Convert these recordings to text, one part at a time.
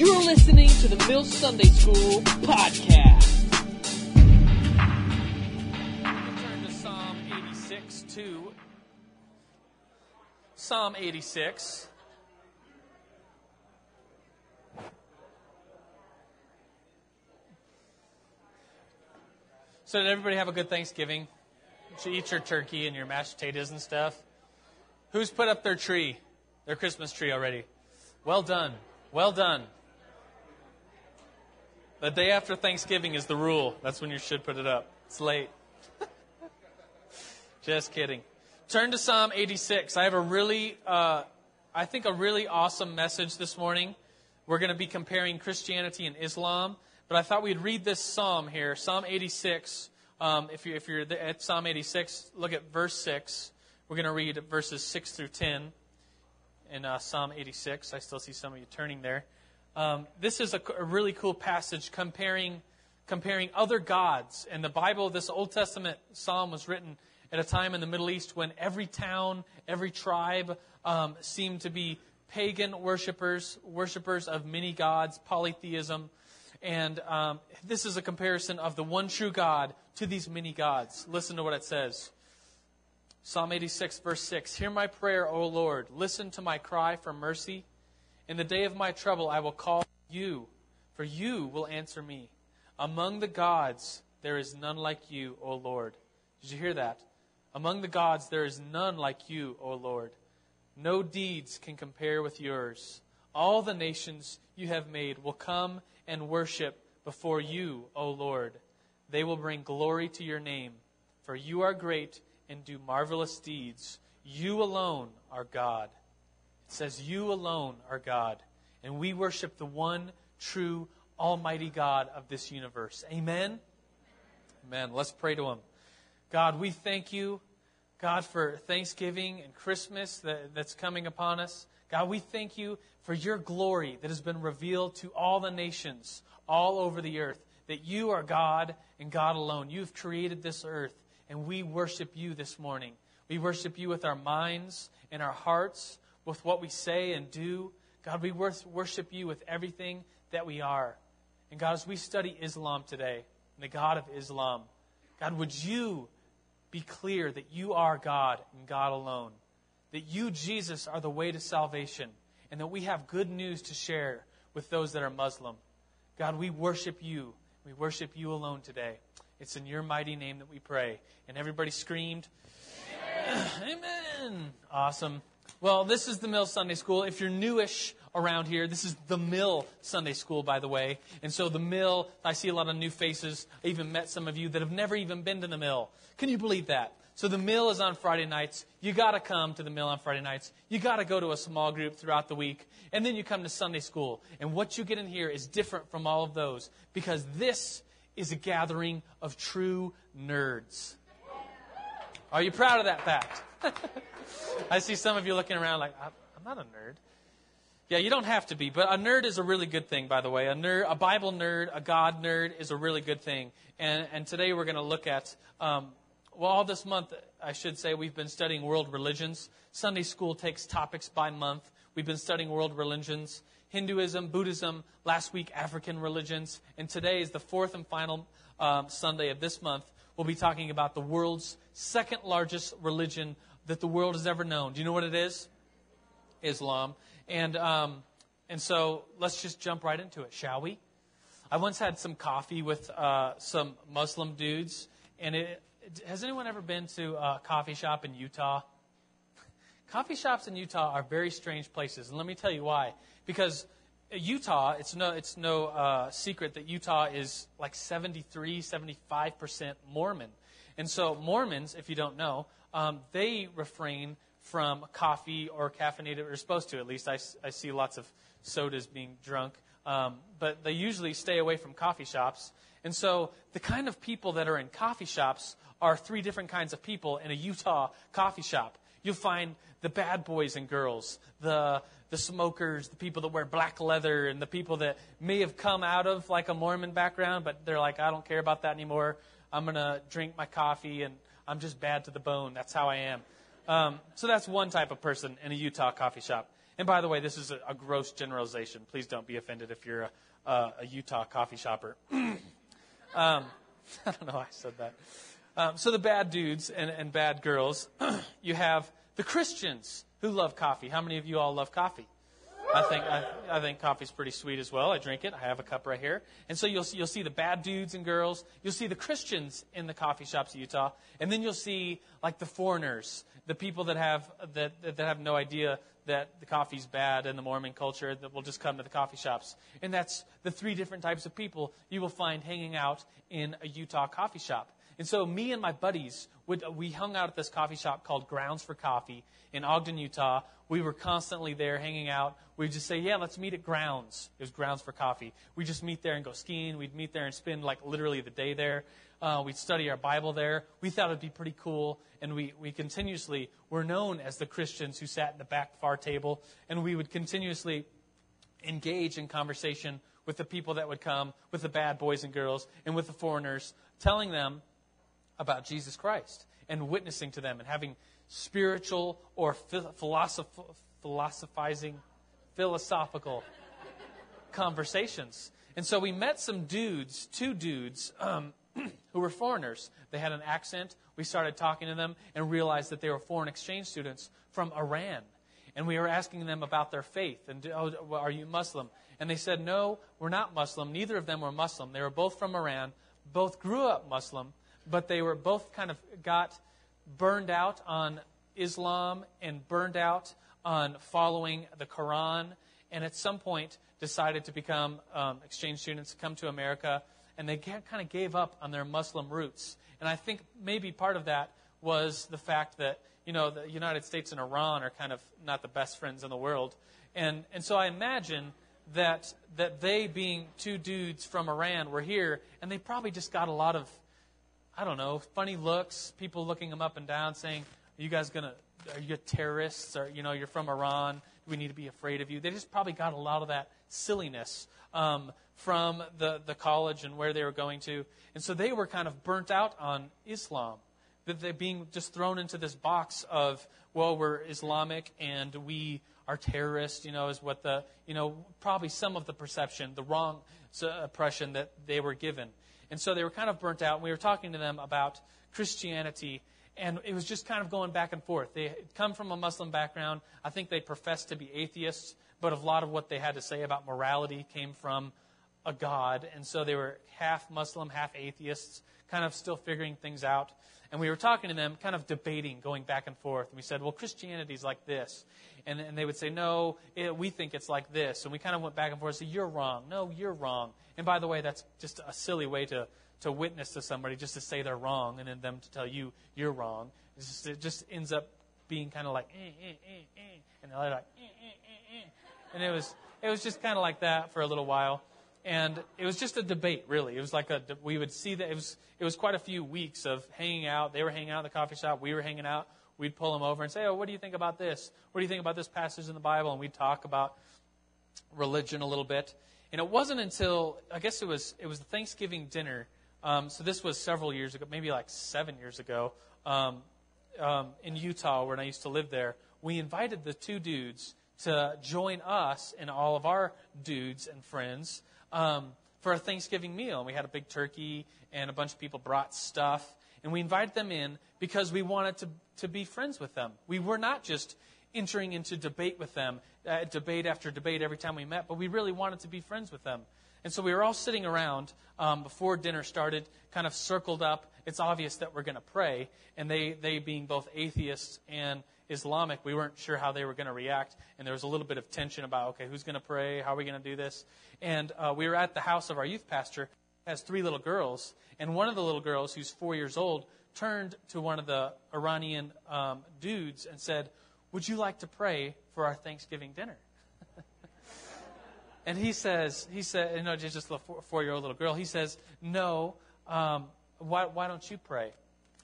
You're listening to the Mill Sunday School podcast. Turn to Psalm 86 2. Psalm 86. So, did everybody have a good Thanksgiving? Did you eat your turkey and your mashed potatoes and stuff? Who's put up their tree, their Christmas tree already? Well done. Well done. The day after Thanksgiving is the rule. That's when you should put it up. It's late. Just kidding. Turn to Psalm 86. I have a really, uh, I think, a really awesome message this morning. We're going to be comparing Christianity and Islam, but I thought we'd read this psalm here, Psalm 86. Um, if, you, if you're at Psalm 86, look at verse 6. We're going to read verses 6 through 10 in uh, Psalm 86. I still see some of you turning there. Um, this is a, a, really cool passage comparing comparing other gods. And the Bible, this Old Testament psalm was written at a time in the Middle East when every town, every tribe um, seemed to be pagan worshippers, worshippers of many gods, polytheism. And um, this is a comparison of the one true God to these many gods. Listen to what it says. Psalm 86, verse 6 Hear my prayer, O Lord. Listen to my cry for mercy. In the day of my trouble, I will call you, for you will answer me. Among the gods, there is none like you, O Lord. Did you hear that? Among the gods, there is none like you, O Lord. No deeds can compare with yours. All the nations you have made will come and worship before you, O Lord. They will bring glory to your name, for you are great and do marvelous deeds. You alone are God. Says, You alone are God. And we worship the one true, almighty God of this universe. Amen? Amen. Let's pray to Him. God, we thank you, God, for Thanksgiving and Christmas that, that's coming upon us. God, we thank you for your glory that has been revealed to all the nations all over the earth. That you are God and God alone. You've created this earth, and we worship you this morning. We worship you with our minds and our hearts, with what we say and do. God, we worship you with everything that we are. And God, as we study Islam today, and the God of Islam, God, would you be clear that you are God and God alone? That you, Jesus, are the way to salvation, and that we have good news to share with those that are Muslim. God, we worship you. We worship you alone today. It's in your mighty name that we pray. And everybody screamed, Amen. Amen. Awesome. Well, this is the Mill Sunday School. If you're newish around here, this is the Mill Sunday School, by the way. And so the Mill, I see a lot of new faces. I even met some of you that have never even been to the Mill. Can you believe that? So the Mill is on Friday nights. You got to come to the Mill on Friday nights. You got to go to a small group throughout the week. And then you come to Sunday School. And what you get in here is different from all of those because this is a gathering of true nerds. Are you proud of that fact? I see some of you looking around like, I'm not a nerd. Yeah, you don't have to be, but a nerd is a really good thing, by the way. A nerd, a Bible nerd, a God nerd is a really good thing. And, and today we're going to look at, um, well, all this month, I should say, we've been studying world religions. Sunday school takes topics by month. We've been studying world religions, Hinduism, Buddhism, last week, African religions. And today is the fourth and final um, Sunday of this month. We'll be talking about the world's second largest religion that the world has ever known. Do you know what it is? Islam. And, um, and so let's just jump right into it, shall we? I once had some coffee with uh, some Muslim dudes, and it, has anyone ever been to a coffee shop in Utah? coffee shops in Utah are very strange places, and let me tell you why. Because Utah, it's no, it's no uh, secret that Utah is like 73, 75% Mormon. And so Mormons, if you don't know, um, they refrain from coffee or caffeinated, or supposed to at least. I, I see lots of sodas being drunk. Um, but they usually stay away from coffee shops. And so the kind of people that are in coffee shops are three different kinds of people in a Utah coffee shop. You'll find the bad boys and girls, the the smokers, the people that wear black leather, and the people that may have come out of like a Mormon background, but they're like, I don't care about that anymore. I'm gonna drink my coffee, and I'm just bad to the bone. That's how I am. Um, so that's one type of person in a Utah coffee shop. And by the way, this is a, a gross generalization. Please don't be offended if you're a, a, a Utah coffee shopper. um, I don't know why I said that. Um, so the bad dudes and, and bad girls, you have the Christians who love coffee. How many of you all love coffee? I think I, I think coffee's pretty sweet as well. I drink it. I have a cup right here. And so you'll you'll see the bad dudes and girls. You'll see the Christians in the coffee shops of Utah, and then you'll see like the foreigners, the people that have that that have no idea that the coffee's bad in the Mormon culture that will just come to the coffee shops. And that's the three different types of people you will find hanging out in a Utah coffee shop. And so me and my buddies, would, we hung out at this coffee shop called Grounds for Coffee in Ogden, Utah. We were constantly there hanging out. We'd just say, yeah, let's meet at Grounds. It was Grounds for Coffee. We'd just meet there and go skiing. We'd meet there and spend like literally the day there. Uh, we'd study our Bible there. We thought it'd be pretty cool. And we, we continuously were known as the Christians who sat in the back far table. And we would continuously engage in conversation with the people that would come, with the bad boys and girls, and with the foreigners, telling them about Jesus Christ and witnessing to them and having spiritual or philosoph- philosophizing, philosophical conversations. And so we met some dudes, two dudes, um, who were foreigners. They had an accent. We started talking to them and realized that they were foreign exchange students from Iran. And we were asking them about their faith. And, oh, are you Muslim? And they said, no, we're not Muslim. Neither of them were Muslim. They were both from Iran, both grew up Muslim, but they were both kind of got burned out on Islam and burned out on following the Quran, and at some point decided to become um, exchange students, come to America, and they kind of gave up on their Muslim roots. And I think maybe part of that was the fact that you know the United States and Iran are kind of not the best friends in the world, and and so I imagine that that they being two dudes from Iran were here, and they probably just got a lot of I don't know, funny looks, people looking them up and down saying, Are you guys going to, are you terrorists? Or, you know, you're from Iran. Do we need to be afraid of you? They just probably got a lot of that silliness um, from the, the college and where they were going to. And so they were kind of burnt out on Islam. That they being just thrown into this box of, well, we're Islamic and we are terrorists, you know, is what the, you know, probably some of the perception, the wrong impression that they were given. And so they were kind of burnt out. And we were talking to them about Christianity, and it was just kind of going back and forth. They had come from a Muslim background. I think they professed to be atheists, but a lot of what they had to say about morality came from a God. And so they were half Muslim, half atheists, kind of still figuring things out. And we were talking to them, kind of debating, going back and forth. And we said, well, Christianity's like this. And, and they would say, no, it, we think it's like this. And we kind of went back and forth and said, you're wrong. No, you're wrong. And by the way, that's just a silly way to, to witness to somebody, just to say they're wrong and then them to tell you you're wrong. Just, it just ends up being kind of like, eh, eh, eh, eh. and they're like, eh, eh, and it was, it was just kind of like that for a little while and it was just a debate really. It was like a we would see that it was it was quite a few weeks of hanging out. They were hanging out in the coffee shop. We were hanging out. We'd pull them over and say oh what do you think about this? What do you think about this passage in the bible? And we'd talk about religion a little bit. And it wasn't until i guess it was it was the thanksgiving dinner um, so this was several years ago maybe like seven years ago um, um, in utah when i used to live there we invited the two dudes to join us and all of our dudes and friends um, for a Thanksgiving meal. And we had a big turkey, and a bunch of people brought stuff. And we invited them in because we wanted to, to be friends with them. We were not just entering into debate with them, uh, debate after debate every time we met, but we really wanted to be friends with them. And so we were all sitting around um, before dinner started, kind of circled up. It's obvious that we're going to pray. And they, they being both atheists and Islamic, we weren't sure how they were going to react. And there was a little bit of tension about, okay, who's going to pray? How are we going to do this? And uh, we were at the house of our youth pastor, has three little girls. And one of the little girls, who's four years old, turned to one of the Iranian um, dudes and said, Would you like to pray for our Thanksgiving dinner? and he says, he said, you know, just a four year old little girl, he says, No, um, why, why don't you pray?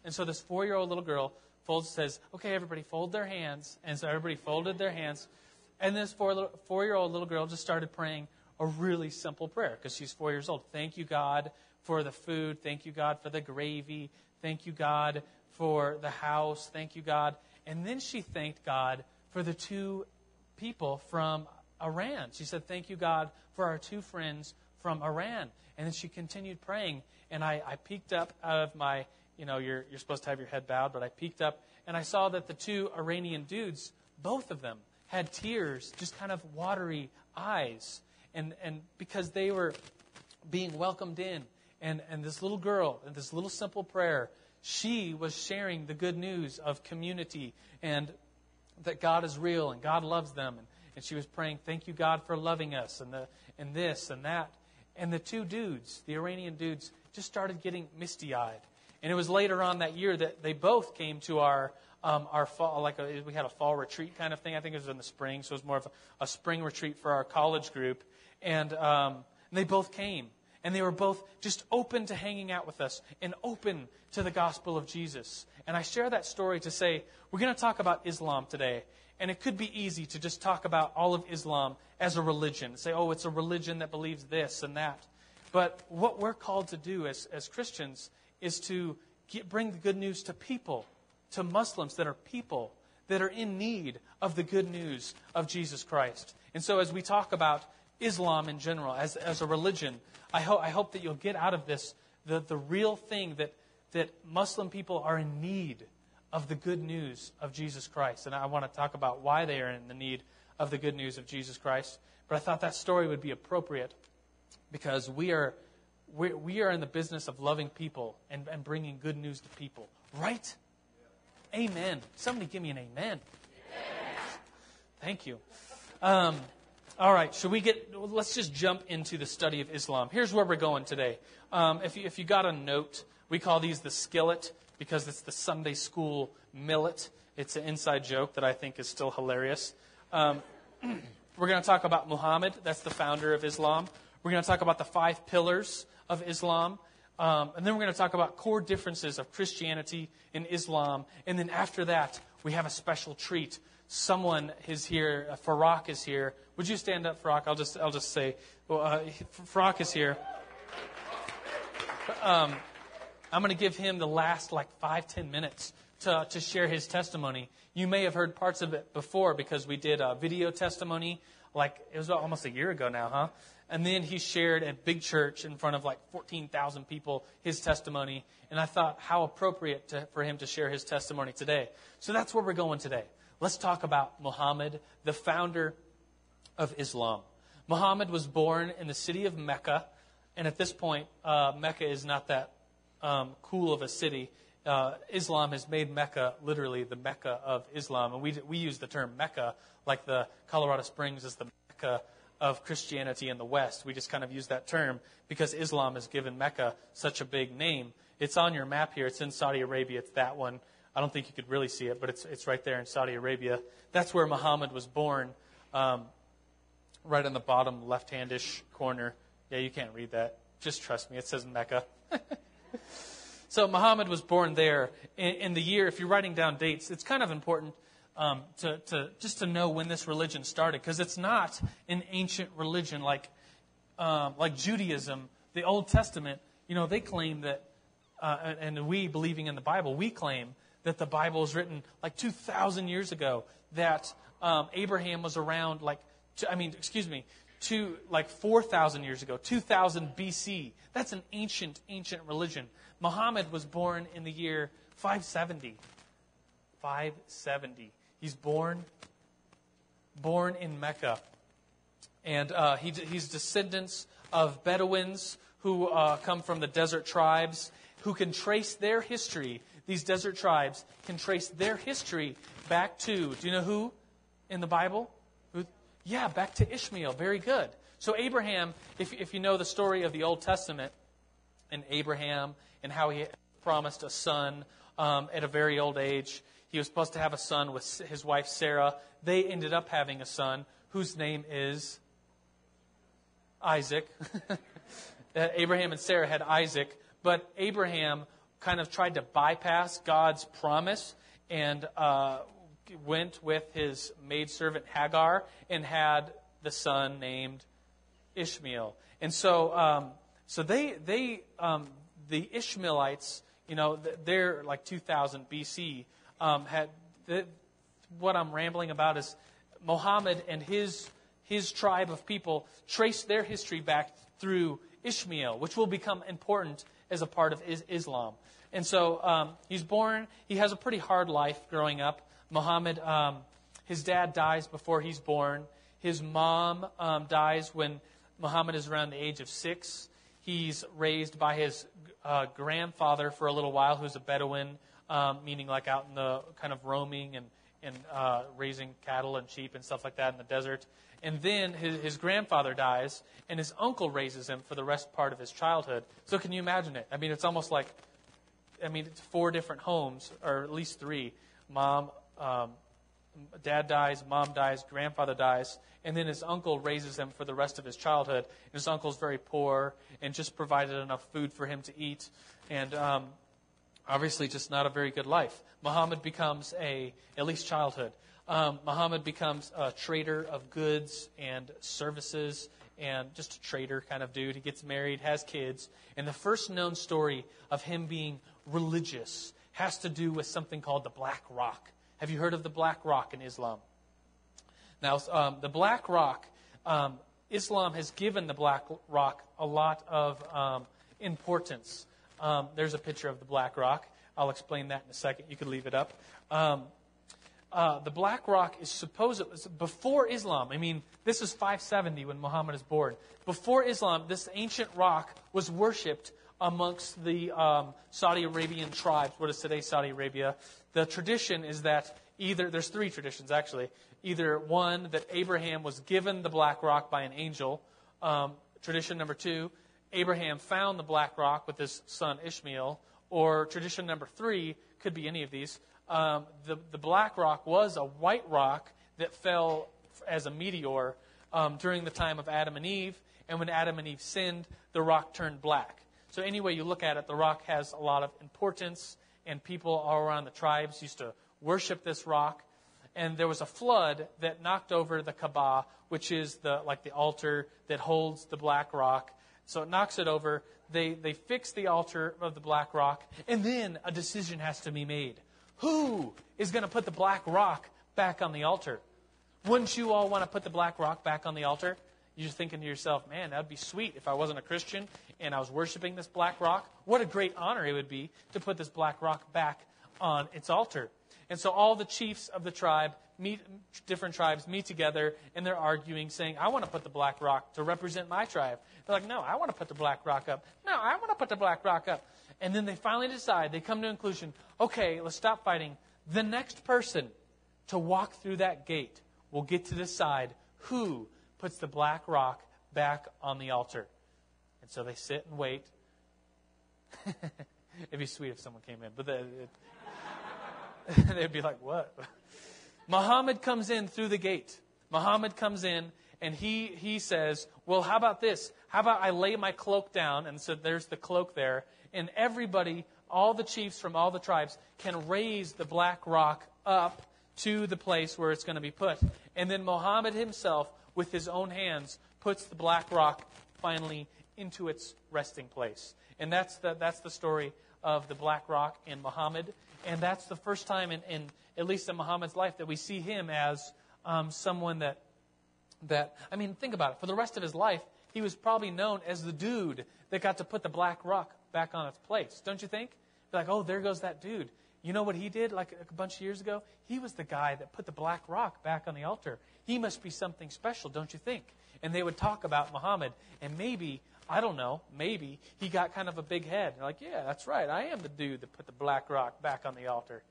And so this four year old little girl folds, says, Okay, everybody, fold their hands. And so everybody folded their hands. And this four, four year old little girl just started praying a really simple prayer because she's four years old. Thank you, God, for the food. Thank you, God, for the gravy. Thank you, God, for the house. Thank you, God. And then she thanked God for the two people from Iran. She said, Thank you, God, for our two friends from Iran. And then she continued praying. And I, I peeked up out of my, you know, you're, you're supposed to have your head bowed, but I peeked up and I saw that the two Iranian dudes, both of them, had tears, just kind of watery eyes. And, and because they were being welcomed in. And, and this little girl, and this little simple prayer, she was sharing the good news of community and that God is real and God loves them. And, and she was praying, Thank you, God, for loving us, and, the, and this and that. And the two dudes, the Iranian dudes, just started getting misty eyed. And it was later on that year that they both came to our um, our fall, like a, we had a fall retreat kind of thing. I think it was in the spring, so it was more of a, a spring retreat for our college group. And, um, and they both came. And they were both just open to hanging out with us and open to the gospel of Jesus. And I share that story to say we're going to talk about Islam today. And it could be easy to just talk about all of Islam as a religion. Say, oh, it's a religion that believes this and that. But what we're called to do as, as Christians is to get, bring the good news to people, to Muslims that are people that are in need of the good news of Jesus Christ. And so as we talk about Islam in general, as, as a religion, I, ho- I hope that you'll get out of this the, the real thing that, that Muslim people are in need of the good news of Jesus Christ. And I want to talk about why they are in the need of the good news of Jesus Christ. But I thought that story would be appropriate because we are, we, we are in the business of loving people and, and bringing good news to people. Right? Amen. Somebody give me an amen. Thank you. Um, all right, should we get, let's just jump into the study of Islam. Here's where we're going today. Um, if, you, if you got a note, we call these the skillet because it's the Sunday school millet. It's an inside joke that I think is still hilarious. Um, we're going to talk about Muhammad, that's the founder of Islam. We're going to talk about the five pillars of Islam. Um, and then we're going to talk about core differences of Christianity and Islam. And then after that, we have a special treat someone is here. Uh, Farak is here. Would you stand up, Farak? I'll just, I'll just say, well, uh, Farak is here. Um, I'm going to give him the last like five, ten minutes to, to share his testimony. You may have heard parts of it before because we did a video testimony, like it was almost a year ago now, huh? And then he shared at big church in front of like 14,000 people his testimony. And I thought how appropriate to, for him to share his testimony today. So that's where we're going today. Let's talk about Muhammad, the founder of Islam. Muhammad was born in the city of Mecca, and at this point, uh, Mecca is not that um, cool of a city. Uh, Islam has made Mecca literally the Mecca of Islam, and we we use the term Mecca like the Colorado Springs is the Mecca of Christianity in the West. We just kind of use that term because Islam has given Mecca such a big name. It's on your map here. It's in Saudi Arabia. It's that one. I don't think you could really see it, but it's, it's right there in Saudi Arabia. That's where Muhammad was born, um, right in the bottom left handish corner. Yeah, you can't read that. Just trust me, it says Mecca. so Muhammad was born there in, in, the year, if you're writing down dates, it's kind of important um, to, to, just to know when this religion started, because it's not an ancient religion like, um, like Judaism. The Old Testament, you know, they claim that, uh, and we believing in the Bible, we claim that the Bible is written like 2,000 years ago, that um, Abraham was around like, I mean, excuse me, to like 4,000 years ago, 2000 BC. That's an ancient, ancient religion. Muhammad was born in the year 570. 570. He's born, born in Mecca. And uh, he, he's descendants of Bedouins who uh, come from the desert tribes who can trace their history these desert tribes can trace their history back to, do you know who in the Bible? Who? Yeah, back to Ishmael. Very good. So, Abraham, if, if you know the story of the Old Testament and Abraham and how he promised a son um, at a very old age, he was supposed to have a son with his wife Sarah. They ended up having a son whose name is Isaac. Abraham and Sarah had Isaac, but Abraham kind of tried to bypass God's promise and uh, went with his maidservant Hagar and had the son named Ishmael. And so, um, so they, they, um, the Ishmaelites, you know, they're like 2000 BC, um, had, the, what I'm rambling about is Muhammad and his, his tribe of people trace their history back through Ishmael, which will become important as a part of Islam. And so um, he's born, he has a pretty hard life growing up. Muhammad, um, his dad dies before he's born. His mom um, dies when Muhammad is around the age of six. He's raised by his uh, grandfather for a little while, who's a Bedouin, um, meaning like out in the kind of roaming and, and uh, raising cattle and sheep and stuff like that in the desert. And then his, his grandfather dies, and his uncle raises him for the rest part of his childhood. So can you imagine it? I mean, it's almost like, I mean, it's four different homes, or at least three. Mom, um, dad dies, mom dies, grandfather dies, and then his uncle raises him for the rest of his childhood. And his uncle's very poor and just provided enough food for him to eat, and um, obviously just not a very good life. Muhammad becomes a, at least childhood, um, Muhammad becomes a trader of goods and services and just a trader kind of dude. He gets married, has kids, and the first known story of him being religious has to do with something called the Black Rock. Have you heard of the Black Rock in Islam? Now, um, the Black Rock, um, Islam has given the Black Rock a lot of um, importance. Um, there's a picture of the Black Rock. I'll explain that in a second. You can leave it up. Um, uh, the Black Rock is supposed before Islam. I mean, this is 570 when Muhammad is born. Before Islam, this ancient rock was worshipped amongst the um, Saudi Arabian tribes. What is today Saudi Arabia? The tradition is that either, there's three traditions actually. Either one, that Abraham was given the black rock by an angel. Um, tradition number two, Abraham found the black rock with his son Ishmael. Or tradition number three, could be any of these. Um, the, the black rock was a white rock that fell as a meteor um, during the time of Adam and Eve. And when Adam and Eve sinned, the rock turned black. So, any way you look at it, the rock has a lot of importance and people all around the tribes used to worship this rock. And there was a flood that knocked over the Kaaba, which is the like the altar that holds the black rock. So it knocks it over. They they fix the altar of the black rock, and then a decision has to be made. Who is going to put the black rock back on the altar? Wouldn't you all want to put the black rock back on the altar? You're just thinking to yourself, man, that would be sweet if I wasn't a Christian and I was worshiping this black rock. What a great honor it would be to put this black rock back on its altar. And so all the chiefs of the tribe meet, different tribes meet together and they're arguing, saying, I want to put the black rock to represent my tribe. They're like, no, I want to put the black rock up. No, I want to put the black rock up. And then they finally decide, they come to a conclusion, okay, let's stop fighting. The next person to walk through that gate will get to decide who puts the black rock back on the altar. And so they sit and wait. It'd be sweet if someone came in, but they, it, they'd be like, what? Muhammad comes in through the gate. Muhammad comes in and he, he says, Well, how about this? How about I lay my cloak down? And so there's the cloak there. And everybody, all the chiefs from all the tribes, can raise the black rock up to the place where it's going to be put. And then Muhammad himself with his own hands, puts the black rock finally into its resting place. And that's the, that's the story of the black rock and Muhammad. And that's the first time, in, in at least in Muhammad's life, that we see him as um, someone that, that, I mean, think about it. For the rest of his life, he was probably known as the dude that got to put the black rock back on its place. Don't you think? Be like, oh, there goes that dude. You know what he did like a bunch of years ago? He was the guy that put the black rock back on the altar. He must be something special, don't you think? And they would talk about Muhammad, and maybe, I don't know, maybe he got kind of a big head. Like, yeah, that's right. I am the dude that put the black rock back on the altar.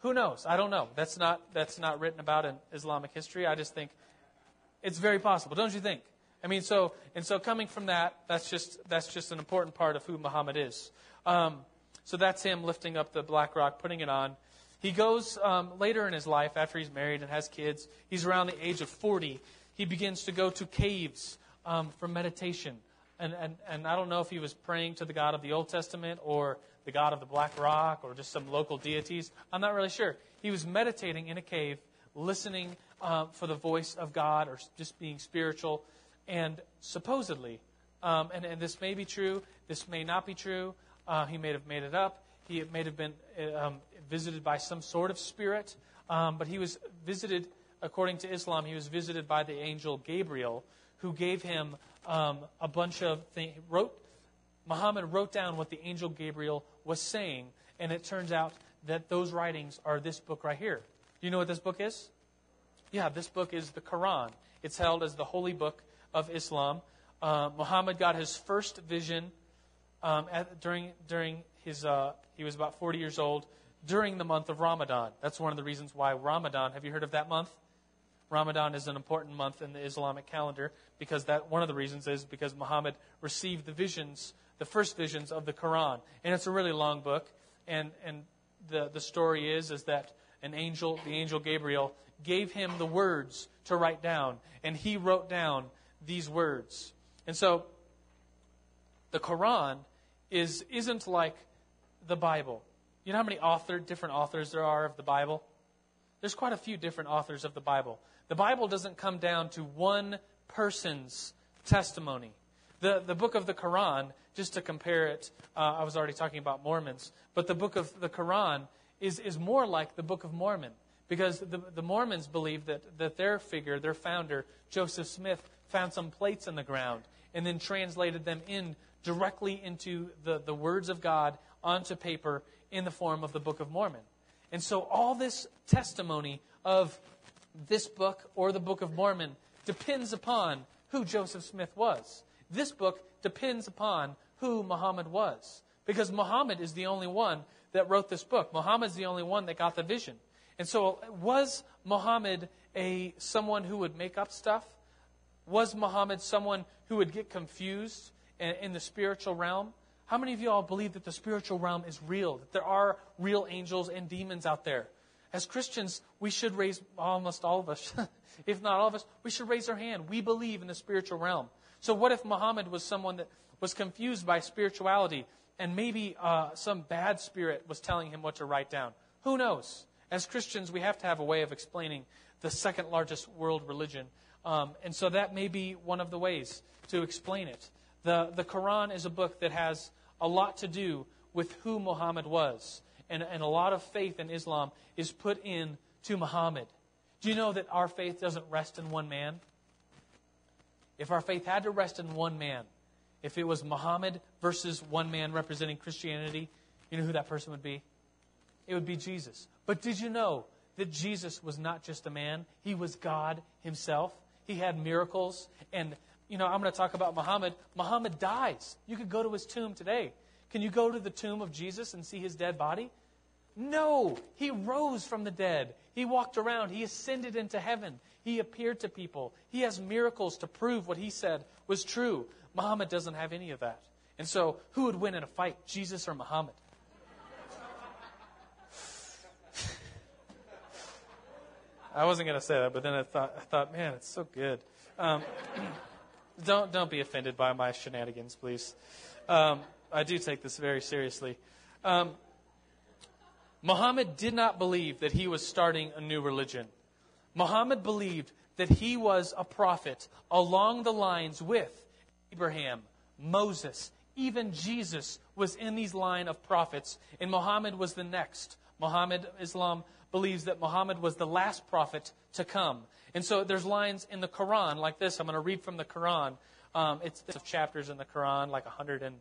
Who knows? I don't know. That's not, that's not written about in Islamic history. I just think it's very possible, don't you think? I mean, so, and so coming from that, that's just, that's just an important part of who Muhammad is. Um, so that's him lifting up the black rock, putting it on. He goes um, later in his life, after he's married and has kids, he's around the age of 40. He begins to go to caves um, for meditation. And, and, and I don't know if he was praying to the God of the Old Testament or the God of the Black Rock or just some local deities. I'm not really sure. He was meditating in a cave, listening uh, for the voice of God or just being spiritual. And supposedly, um, and, and this may be true, this may not be true, uh, he may have made it up. He may have been um, visited by some sort of spirit. Um, but he was visited according to Islam, he was visited by the angel Gabriel, who gave him um, a bunch of things. Wrote Muhammad wrote down what the angel Gabriel was saying, and it turns out that those writings are this book right here. Do you know what this book is? Yeah, this book is the Quran. It's held as the holy book of Islam. Uh, Muhammad got his first vision um, at, during during his uh, he was about 40 years old during the month of Ramadan. That's one of the reasons why Ramadan. Have you heard of that month? Ramadan is an important month in the Islamic calendar because that one of the reasons is because Muhammad received the visions, the first visions of the Quran, and it's a really long book. And and the the story is is that an angel, the angel Gabriel, gave him the words to write down, and he wrote down these words. And so, the Quran is isn't like the Bible. You know how many author, different authors there are of the Bible? There's quite a few different authors of the Bible. The Bible doesn't come down to one person's testimony. The, the book of the Quran, just to compare it, uh, I was already talking about Mormons, but the book of the Quran is, is more like the Book of Mormon because the, the Mormons believe that, that their figure, their founder, Joseph Smith, found some plates in the ground and then translated them in directly into the, the words of God onto paper in the form of the Book of Mormon. And so all this testimony of this book or the Book of Mormon depends upon who Joseph Smith was. This book depends upon who Muhammad was. Because Muhammad is the only one that wrote this book. Muhammad's the only one that got the vision. And so, was Muhammad a someone who would make up stuff? Was Muhammad someone who would get confused in, in the spiritual realm? How many of you all believe that the spiritual realm is real? That there are real angels and demons out there? As Christians, we should raise almost all of us, if not all of us, we should raise our hand. We believe in the spiritual realm. So, what if Muhammad was someone that was confused by spirituality and maybe uh, some bad spirit was telling him what to write down. Who knows? As Christians, we have to have a way of explaining the second largest world religion. Um, and so that may be one of the ways to explain it. The, the Quran is a book that has a lot to do with who Muhammad was. And, and a lot of faith in Islam is put in to Muhammad. Do you know that our faith doesn't rest in one man? If our faith had to rest in one man, if it was Muhammad versus one man representing Christianity, you know who that person would be? It would be Jesus. But did you know that Jesus was not just a man? He was God himself. He had miracles. And, you know, I'm going to talk about Muhammad. Muhammad dies. You could go to his tomb today. Can you go to the tomb of Jesus and see his dead body? No. He rose from the dead. He walked around. He ascended into heaven. He appeared to people. He has miracles to prove what he said was true. Muhammad doesn't have any of that. And so, who would win in a fight, Jesus or Muhammad? I wasn't going to say that, but then I thought, I thought, man, it's so good. Um, don't don't be offended by my shenanigans, please. Um, I do take this very seriously. Um, Muhammad did not believe that he was starting a new religion. Muhammad believed that he was a prophet along the lines with Abraham, Moses, even Jesus was in these line of prophets, and Muhammad was the next. Muhammad, Islam believes that Muhammad was the last prophet to come. And so there's lines in the Quran like this. I'm going to read from the Quran. Um, it's, it's chapters in the Quran, like 100 and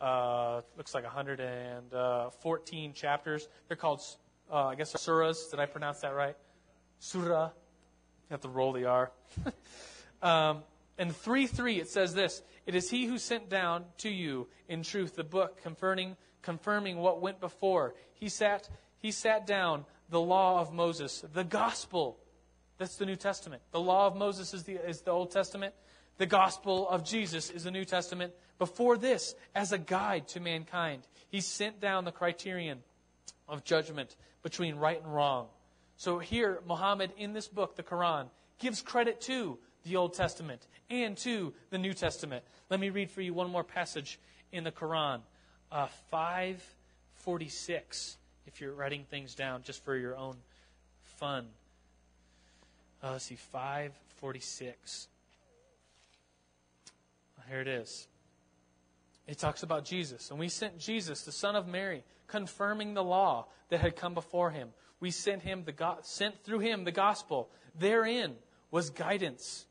uh, looks like 114 chapters. They're called, uh, I guess, surahs. Did I pronounce that right? Surah. You have to roll the R. um, and 3 3, it says this It is he who sent down to you in truth the book confirming, confirming what went before. He sat, he sat down the law of Moses, the gospel. That's the New Testament. The law of Moses is the, is the Old Testament. The gospel of Jesus is the New Testament. Before this, as a guide to mankind, he sent down the criterion of judgment between right and wrong. So here, Muhammad, in this book, the Quran, gives credit to the Old Testament and to the New Testament. Let me read for you one more passage in the Quran, uh, 546, if you're writing things down just for your own fun. Uh, let's see, 546. Here it is. It talks about Jesus. And we sent Jesus, the Son of Mary, confirming the law that had come before him, we sent him the go- sent through him the gospel. Therein was guidance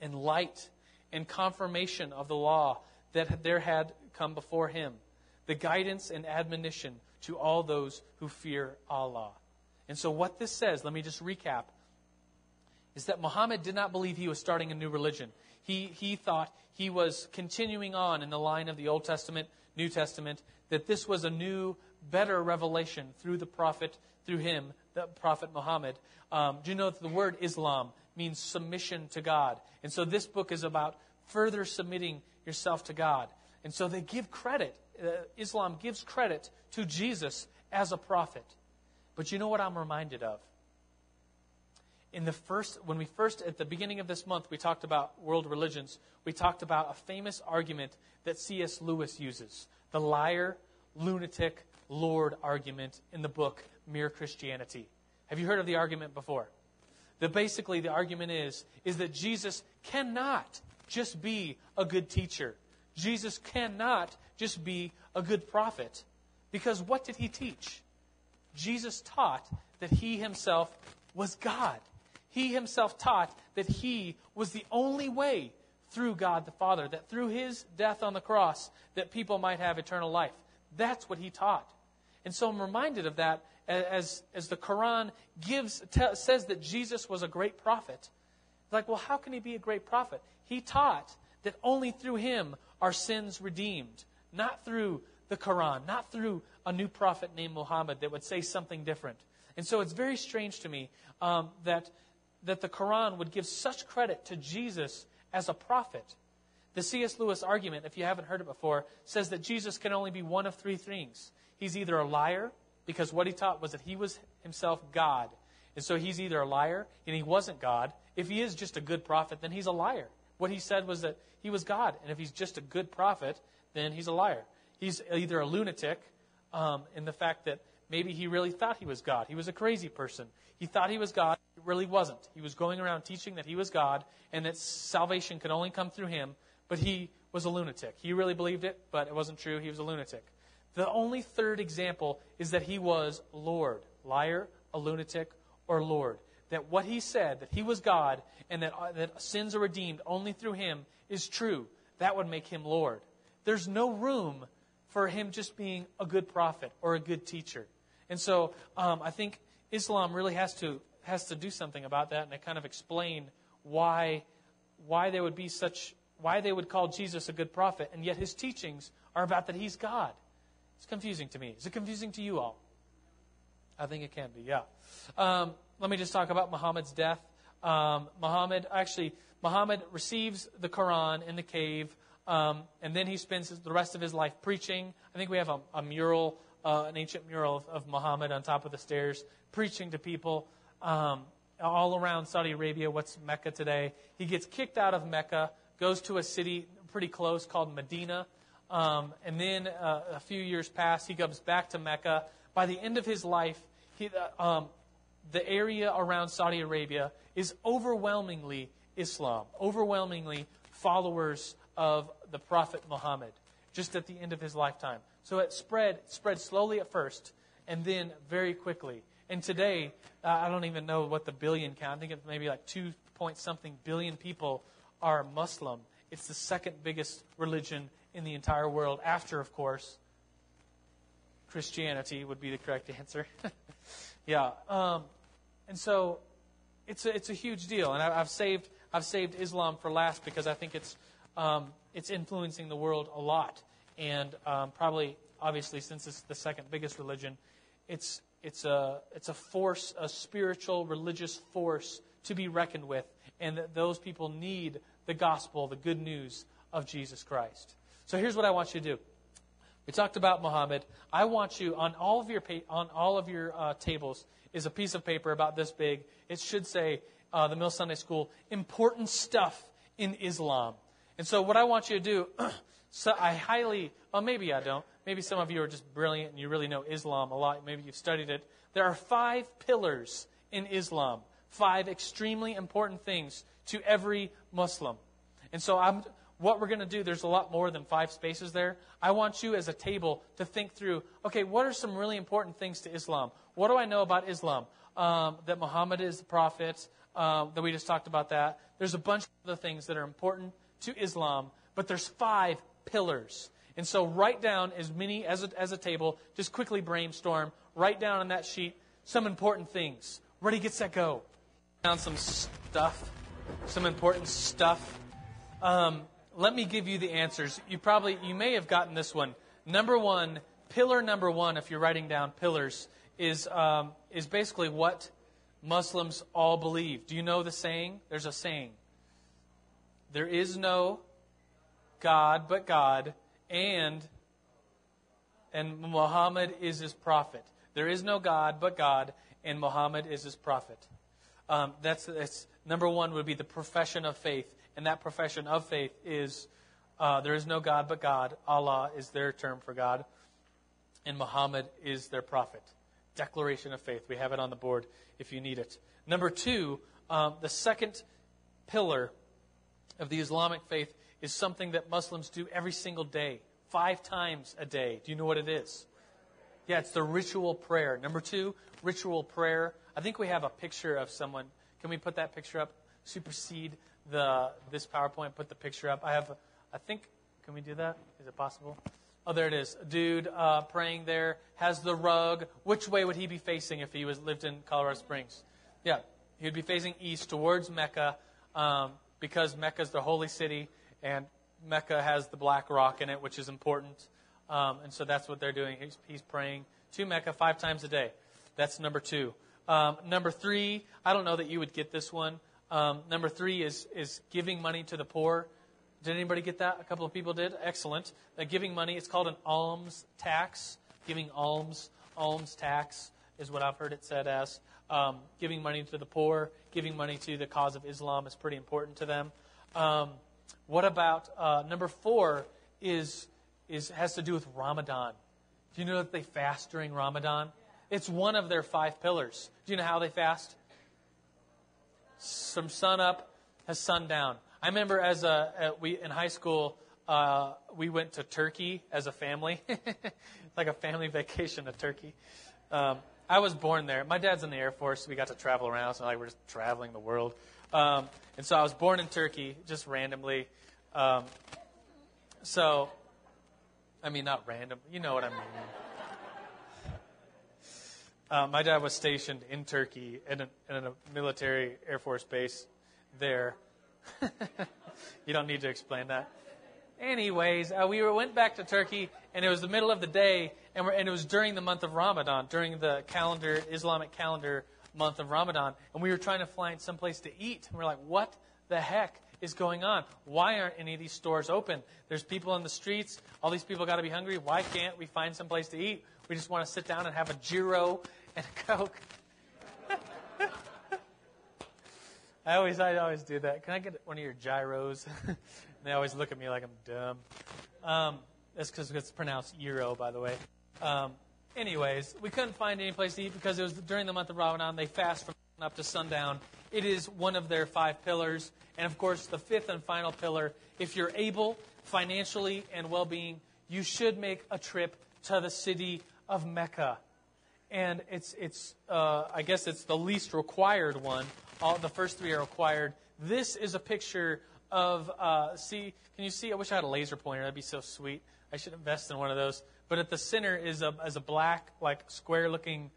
and light and confirmation of the law that there had come before him, the guidance and admonition to all those who fear Allah. And so, what this says, let me just recap, is that Muhammad did not believe he was starting a new religion. He, he thought he was continuing on in the line of the Old Testament, New Testament, that this was a new, better revelation through the prophet, through him, the prophet Muhammad. Um, do you know that the word Islam means submission to God? And so this book is about further submitting yourself to God. And so they give credit, uh, Islam gives credit to Jesus as a prophet. But you know what I'm reminded of? In the first, when we first, at the beginning of this month, we talked about world religions, we talked about a famous argument that C.S. Lewis uses the liar, lunatic, Lord argument in the book Mere Christianity. Have you heard of the argument before? That basically the argument is, is that Jesus cannot just be a good teacher. Jesus cannot just be a good prophet. Because what did he teach? Jesus taught that he himself was God. He himself taught that he was the only way through God the Father, that through his death on the cross, that people might have eternal life. That's what he taught. And so I'm reminded of that as, as the Quran gives, says that Jesus was a great prophet. Like, well, how can he be a great prophet? He taught that only through him are sins redeemed, not through the Quran, not through a new prophet named Muhammad that would say something different. And so it's very strange to me um, that, that the Quran would give such credit to Jesus as a prophet. The C.S. Lewis argument, if you haven't heard it before, says that Jesus can only be one of three things. He's either a liar, because what he taught was that he was himself God. And so he's either a liar and he wasn't God. If he is just a good prophet, then he's a liar. What he said was that he was God. And if he's just a good prophet, then he's a liar. He's either a lunatic um, in the fact that maybe he really thought he was God. He was a crazy person. He thought he was God. Really wasn't. He was going around teaching that he was God and that salvation could only come through him, but he was a lunatic. He really believed it, but it wasn't true. He was a lunatic. The only third example is that he was Lord, liar, a lunatic, or Lord. That what he said, that he was God, and that, uh, that sins are redeemed only through him, is true. That would make him Lord. There's no room for him just being a good prophet or a good teacher. And so um, I think Islam really has to has to do something about that and to kind of explain why why there would be such why they would call Jesus a good prophet, and yet his teachings are about that he's God. It's confusing to me. Is it confusing to you all? I think it can be, yeah. Um, let me just talk about Muhammad's death. Um, Muhammad, actually, Muhammad receives the Quran in the cave, um, and then he spends the rest of his life preaching. I think we have a, a mural, uh, an ancient mural of, of, Muhammad on top of the stairs, preaching to people um, all around Saudi Arabia, what's Mecca today. He gets kicked out of Mecca, goes to a city pretty close called Medina. Um, and then uh, a few years pass, he comes back to Mecca. By the end of his life, he, uh, um, the area around Saudi Arabia is overwhelmingly Islam, overwhelmingly followers of the Prophet Muhammad, just at the end of his lifetime. So it spread, spread slowly at first, and then very quickly. And today, uh, I don't even know what the billion count. I think it's maybe like two point something billion people are Muslim. It's the second biggest religion in the entire world, after, of course, Christianity would be the correct answer. yeah. Um, and so it's a, it's a huge deal. And I, have saved, I've saved Islam for last because I think it's, um, it's influencing the world a lot. And um, probably, obviously, since it's the second biggest religion, it's, it's, a, it's a force, a spiritual, religious force to be reckoned with. And that those people need the gospel, the good news of Jesus Christ. So here's what I want you to do. We talked about Muhammad. I want you on all of your on all of your uh, tables is a piece of paper about this big. It should say uh, the Mill Sunday School important stuff in Islam. And so what I want you to do, so I highly, well maybe I don't. Maybe some of you are just brilliant and you really know Islam a lot. Maybe you've studied it. There are five pillars in Islam. Five extremely important things to every Muslim. And so I'm what we're going to do, there's a lot more than five spaces there. I want you as a table to think through okay, what are some really important things to Islam? What do I know about Islam? Um, that Muhammad is the prophet, um, that we just talked about that. There's a bunch of other things that are important to Islam, but there's five pillars. And so write down as many as a, as a table, just quickly brainstorm, write down on that sheet some important things. Ready, get set, go. Down some stuff, some important stuff. Um, let me give you the answers. You probably, you may have gotten this one. Number one, pillar number one, if you're writing down pillars, is, um, is basically what Muslims all believe. Do you know the saying? There's a saying. There is no God but God, and and Muhammad is his prophet. There is no God but God, and Muhammad is his prophet. Um, that's, that's number one would be the profession of faith, and that profession of faith is uh, there is no God but God. Allah is their term for God, and Muhammad is their prophet. Declaration of faith. We have it on the board if you need it. Number two, um, the second pillar of the Islamic faith is something that Muslims do every single day, five times a day. Do you know what it is? Yeah, it's the ritual prayer. Number two, ritual prayer. I think we have a picture of someone. Can we put that picture up? Supersede the this PowerPoint. Put the picture up. I have. I think. Can we do that? Is it possible? Oh, there it is. A dude uh, praying there has the rug. Which way would he be facing if he was lived in Colorado Springs? Yeah, he would be facing east towards Mecca um, because Mecca is the holy city and Mecca has the black rock in it, which is important. Um, and so that's what they're doing. He's, he's, praying to Mecca five times a day. That's number two. Um, number three, I don't know that you would get this one. Um, number three is, is giving money to the poor. Did anybody get that? A couple of people did. Excellent. Uh, giving money, it's called an alms tax. Giving alms, alms tax is what I've heard it said as. Um, giving money to the poor, giving money to the cause of Islam is pretty important to them. What about uh, number four is is, has to do with Ramadan. Do you know that they fast during Ramadan? It's one of their five pillars. Do you know how they fast? From sun up to sundown. I remember as a, we in high school, uh, we went to Turkey as a family, like a family vacation to Turkey. Um, I was born there. My dad's in the Air Force. So we got to travel around, so like we're just traveling the world. Um, and so I was born in Turkey, just randomly. Um, so I mean, not random. You know what I mean. Uh, my dad was stationed in Turkey in a, in a military Air Force base there. you don't need to explain that. Anyways, uh, we went back to Turkey, and it was the middle of the day, and, and, it was during the month of Ramadan, during the calendar, Islamic calendar month of Ramadan, and we were trying to find someplace to eat. And we're like, what the heck? is going on? Why aren't any of these stores open? There's people on the streets. All these people got to be hungry. Why can't we find some place to eat? We just want to sit down and have a gyro and a Coke. I always, I always do that. Can I get one of your gyros? they always look at me like I'm dumb. Um, that's because it's pronounced euro, by the way. Um, anyways, we couldn't find any place to eat because it was during the month of Ramadan. They fast from up to sundown. It is one of their five pillars. And of course, the fifth and final pillar if you're able, financially and well being, you should make a trip to the city of Mecca. And it's, it's uh, I guess it's the least required one. All the first three are required. This is a picture of, uh, see, can you see? I wish I had a laser pointer. That'd be so sweet. I should invest in one of those. But at the center is a, is a black, like, square looking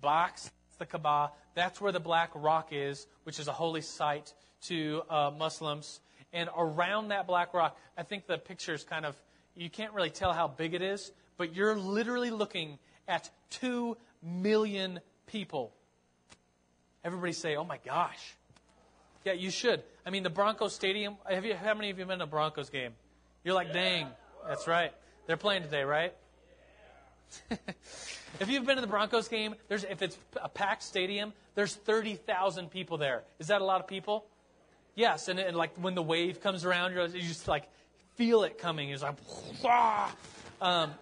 box. It's the Kaaba. That's where the black rock is, which is a holy site to uh, Muslims. And around that black rock, I think the picture is kind of, you can't really tell how big it is, but you're literally looking at two million people. Everybody say, oh my gosh. Yeah, you should. I mean, the Broncos Stadium, have you, how many of you been to a Broncos game? You're like, dang, that's right. They're playing today, right? If you've been to the Broncos game, there's, if it's a packed stadium, there's 30,000 people there. Is that a lot of people? Yes, and, and like when the wave comes around, you, you just like feel it coming. It's like, um,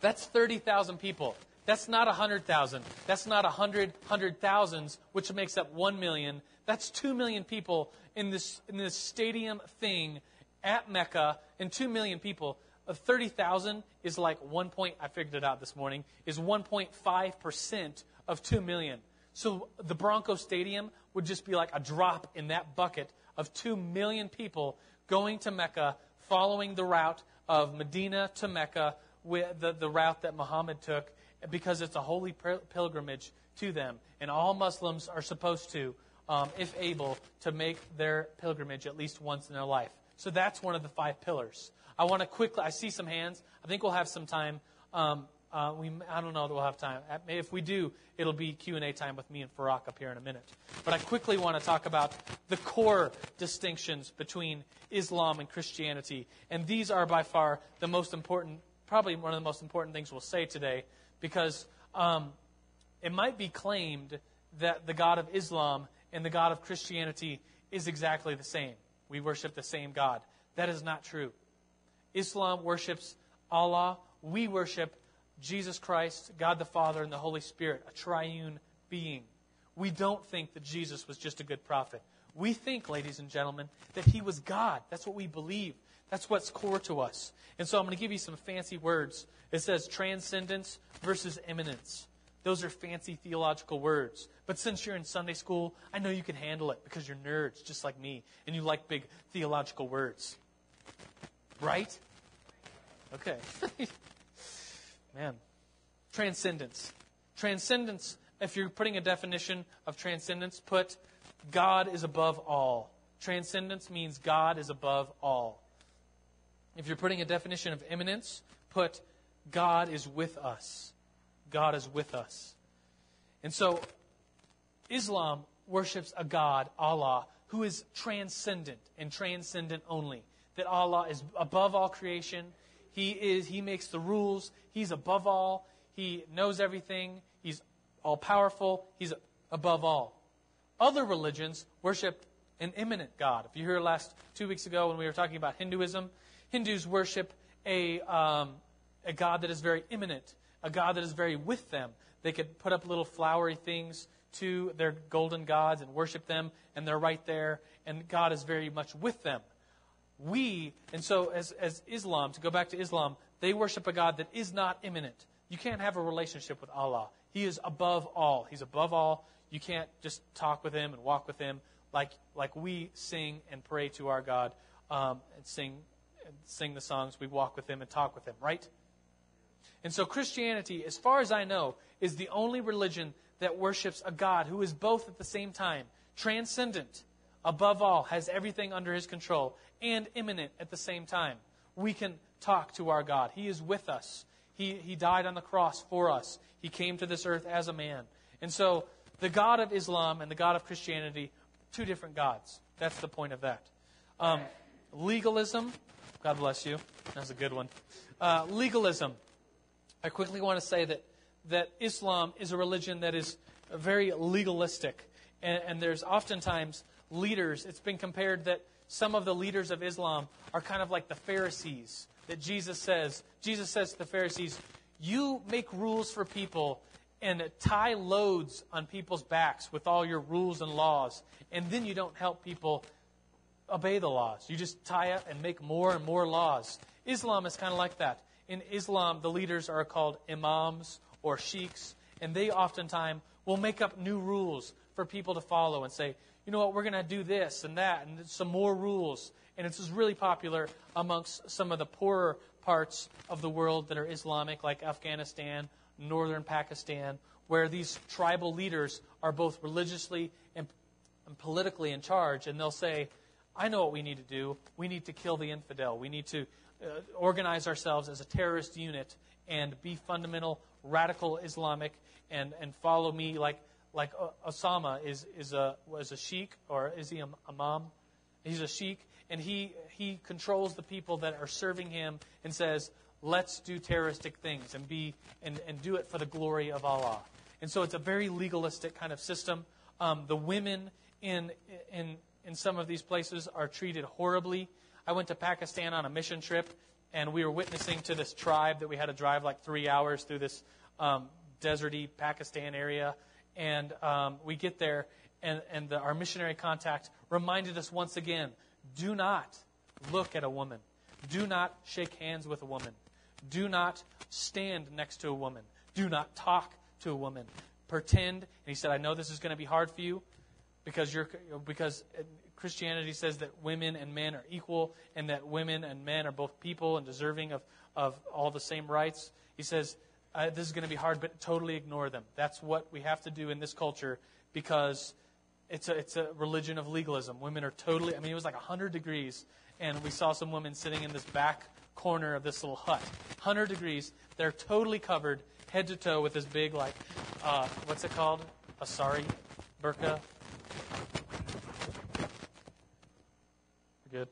that's 30,000 people. That's not 100,000. That's not 100, hundred thousands, which makes up 1 million. That's 2 million people in this, in this stadium thing at Mecca and 2 million people, uh, 30,000 is like 1 point, I figured it out this morning, is 1.5% of 2 million. So the Bronco Stadium would just be like a drop in that bucket of 2 million people going to Mecca, following the route of Medina to Mecca, the, the route that Muhammad took, because it's a holy pilgrimage to them. And all Muslims are supposed to, um, if able, to make their pilgrimage at least once in their life. So that's one of the five pillars. I want to quickly, I see some hands. I think we'll have some time. Um, uh, we, I don't know that we'll have time. If we do, it'll be Q&A time with me and Farak up here in a minute. But I quickly want to talk about the core distinctions between Islam and Christianity. And these are by far the most important, probably one of the most important things we'll say today, because um, it might be claimed that the God of Islam and the God of Christianity is exactly the same. We worship the same God. That is not true. Islam worships Allah. We worship Jesus Christ, God the Father, and the Holy Spirit, a triune being. We don't think that Jesus was just a good prophet. We think, ladies and gentlemen, that he was God. That's what we believe. That's what's core to us. And so I'm going to give you some fancy words. It says transcendence versus immanence. Those are fancy theological words. But since you're in Sunday school, I know you can handle it because you're nerds just like me and you like big theological words. Right? Okay. Man. Transcendence. Transcendence, if you're putting a definition of transcendence, put God is above all. Transcendence means God is above all. If you're putting a definition of immanence, put God is with us. God is with us. And so, Islam worships a God, Allah, who is transcendent and transcendent only. That Allah is above all creation. He is, He makes the rules. He's above all. He knows everything. He's all powerful. He's above all. Other religions worship an immanent God. If you heard last two weeks ago when we were talking about Hinduism, Hindus worship a, um, a God that is very immanent a God that is very with them. They could put up little flowery things to their golden gods and worship them, and they're right there, and God is very much with them. We, and so as, as Islam, to go back to Islam, they worship a God that is not immanent. You can't have a relationship with Allah. He is above all. He's above all. You can't just talk with Him and walk with Him like, like we sing and pray to our God um, and sing, and sing the songs. We walk with Him and talk with Him, right? And so Christianity, as far as I know, is the only religion that worships a God who is both at the same time transcendent, above all, has everything under his control, and immanent at the same time. We can talk to our God. He is with us. He, he died on the cross for us. He came to this earth as a man. And so the God of Islam and the God of Christianity, two different gods. That's the point of that. Um, legalism, God bless you. That's a good one. Uh, legalism. I quickly want to say that, that Islam is a religion that is very legalistic. And, and there's oftentimes leaders, it's been compared that some of the leaders of Islam are kind of like the Pharisees that Jesus says. Jesus says to the Pharisees, You make rules for people and tie loads on people's backs with all your rules and laws, and then you don't help people obey the laws. You just tie up and make more and more laws. Islam is kind of like that in Islam, the leaders are called imams or sheikhs, and they oftentimes will make up new rules for people to follow and say, you know what, we're going to do this and that, and some more rules. And it's really popular amongst some of the poorer parts of the world that are Islamic, like Afghanistan, northern Pakistan, where these tribal leaders are both religiously and, and politically in charge, and they'll say, I know what we need to do. We need to kill the infidel. We need to uh, organize ourselves as a terrorist unit and be fundamental, radical Islamic and, and follow me like, like Osama is, is a, was a sheikh, or is he a imam? He's a sheikh, and he, he controls the people that are serving him and says, let's do terroristic things and, be, and, and do it for the glory of Allah. And so it's a very legalistic kind of system. Um, the women in, in, in some of these places are treated horribly. I went to Pakistan on a mission trip, and we were witnessing to this tribe that we had to drive like three hours through this um, deserty Pakistan area. And um, we get there, and, and the, our missionary contact reminded us once again do not, look at a woman. Do not shake hands with a woman. Do not stand next to a woman. Do not talk to a woman. Pretend. And he said, I know this is going to be hard for you because you're because Christianity says that women and men are equal and that women and men are both people and deserving of, of all the same rights. He says, uh, this is going to be hard, but totally ignore them. That's what we have to do in this culture because it's a, it's a religion of legalism. Women are totally, I mean, it was like 100 degrees, and we saw some women sitting in this back corner of this little hut. 100 degrees. They're totally covered head to toe with this big, like, uh, what's it called? A sari burqa. We're good.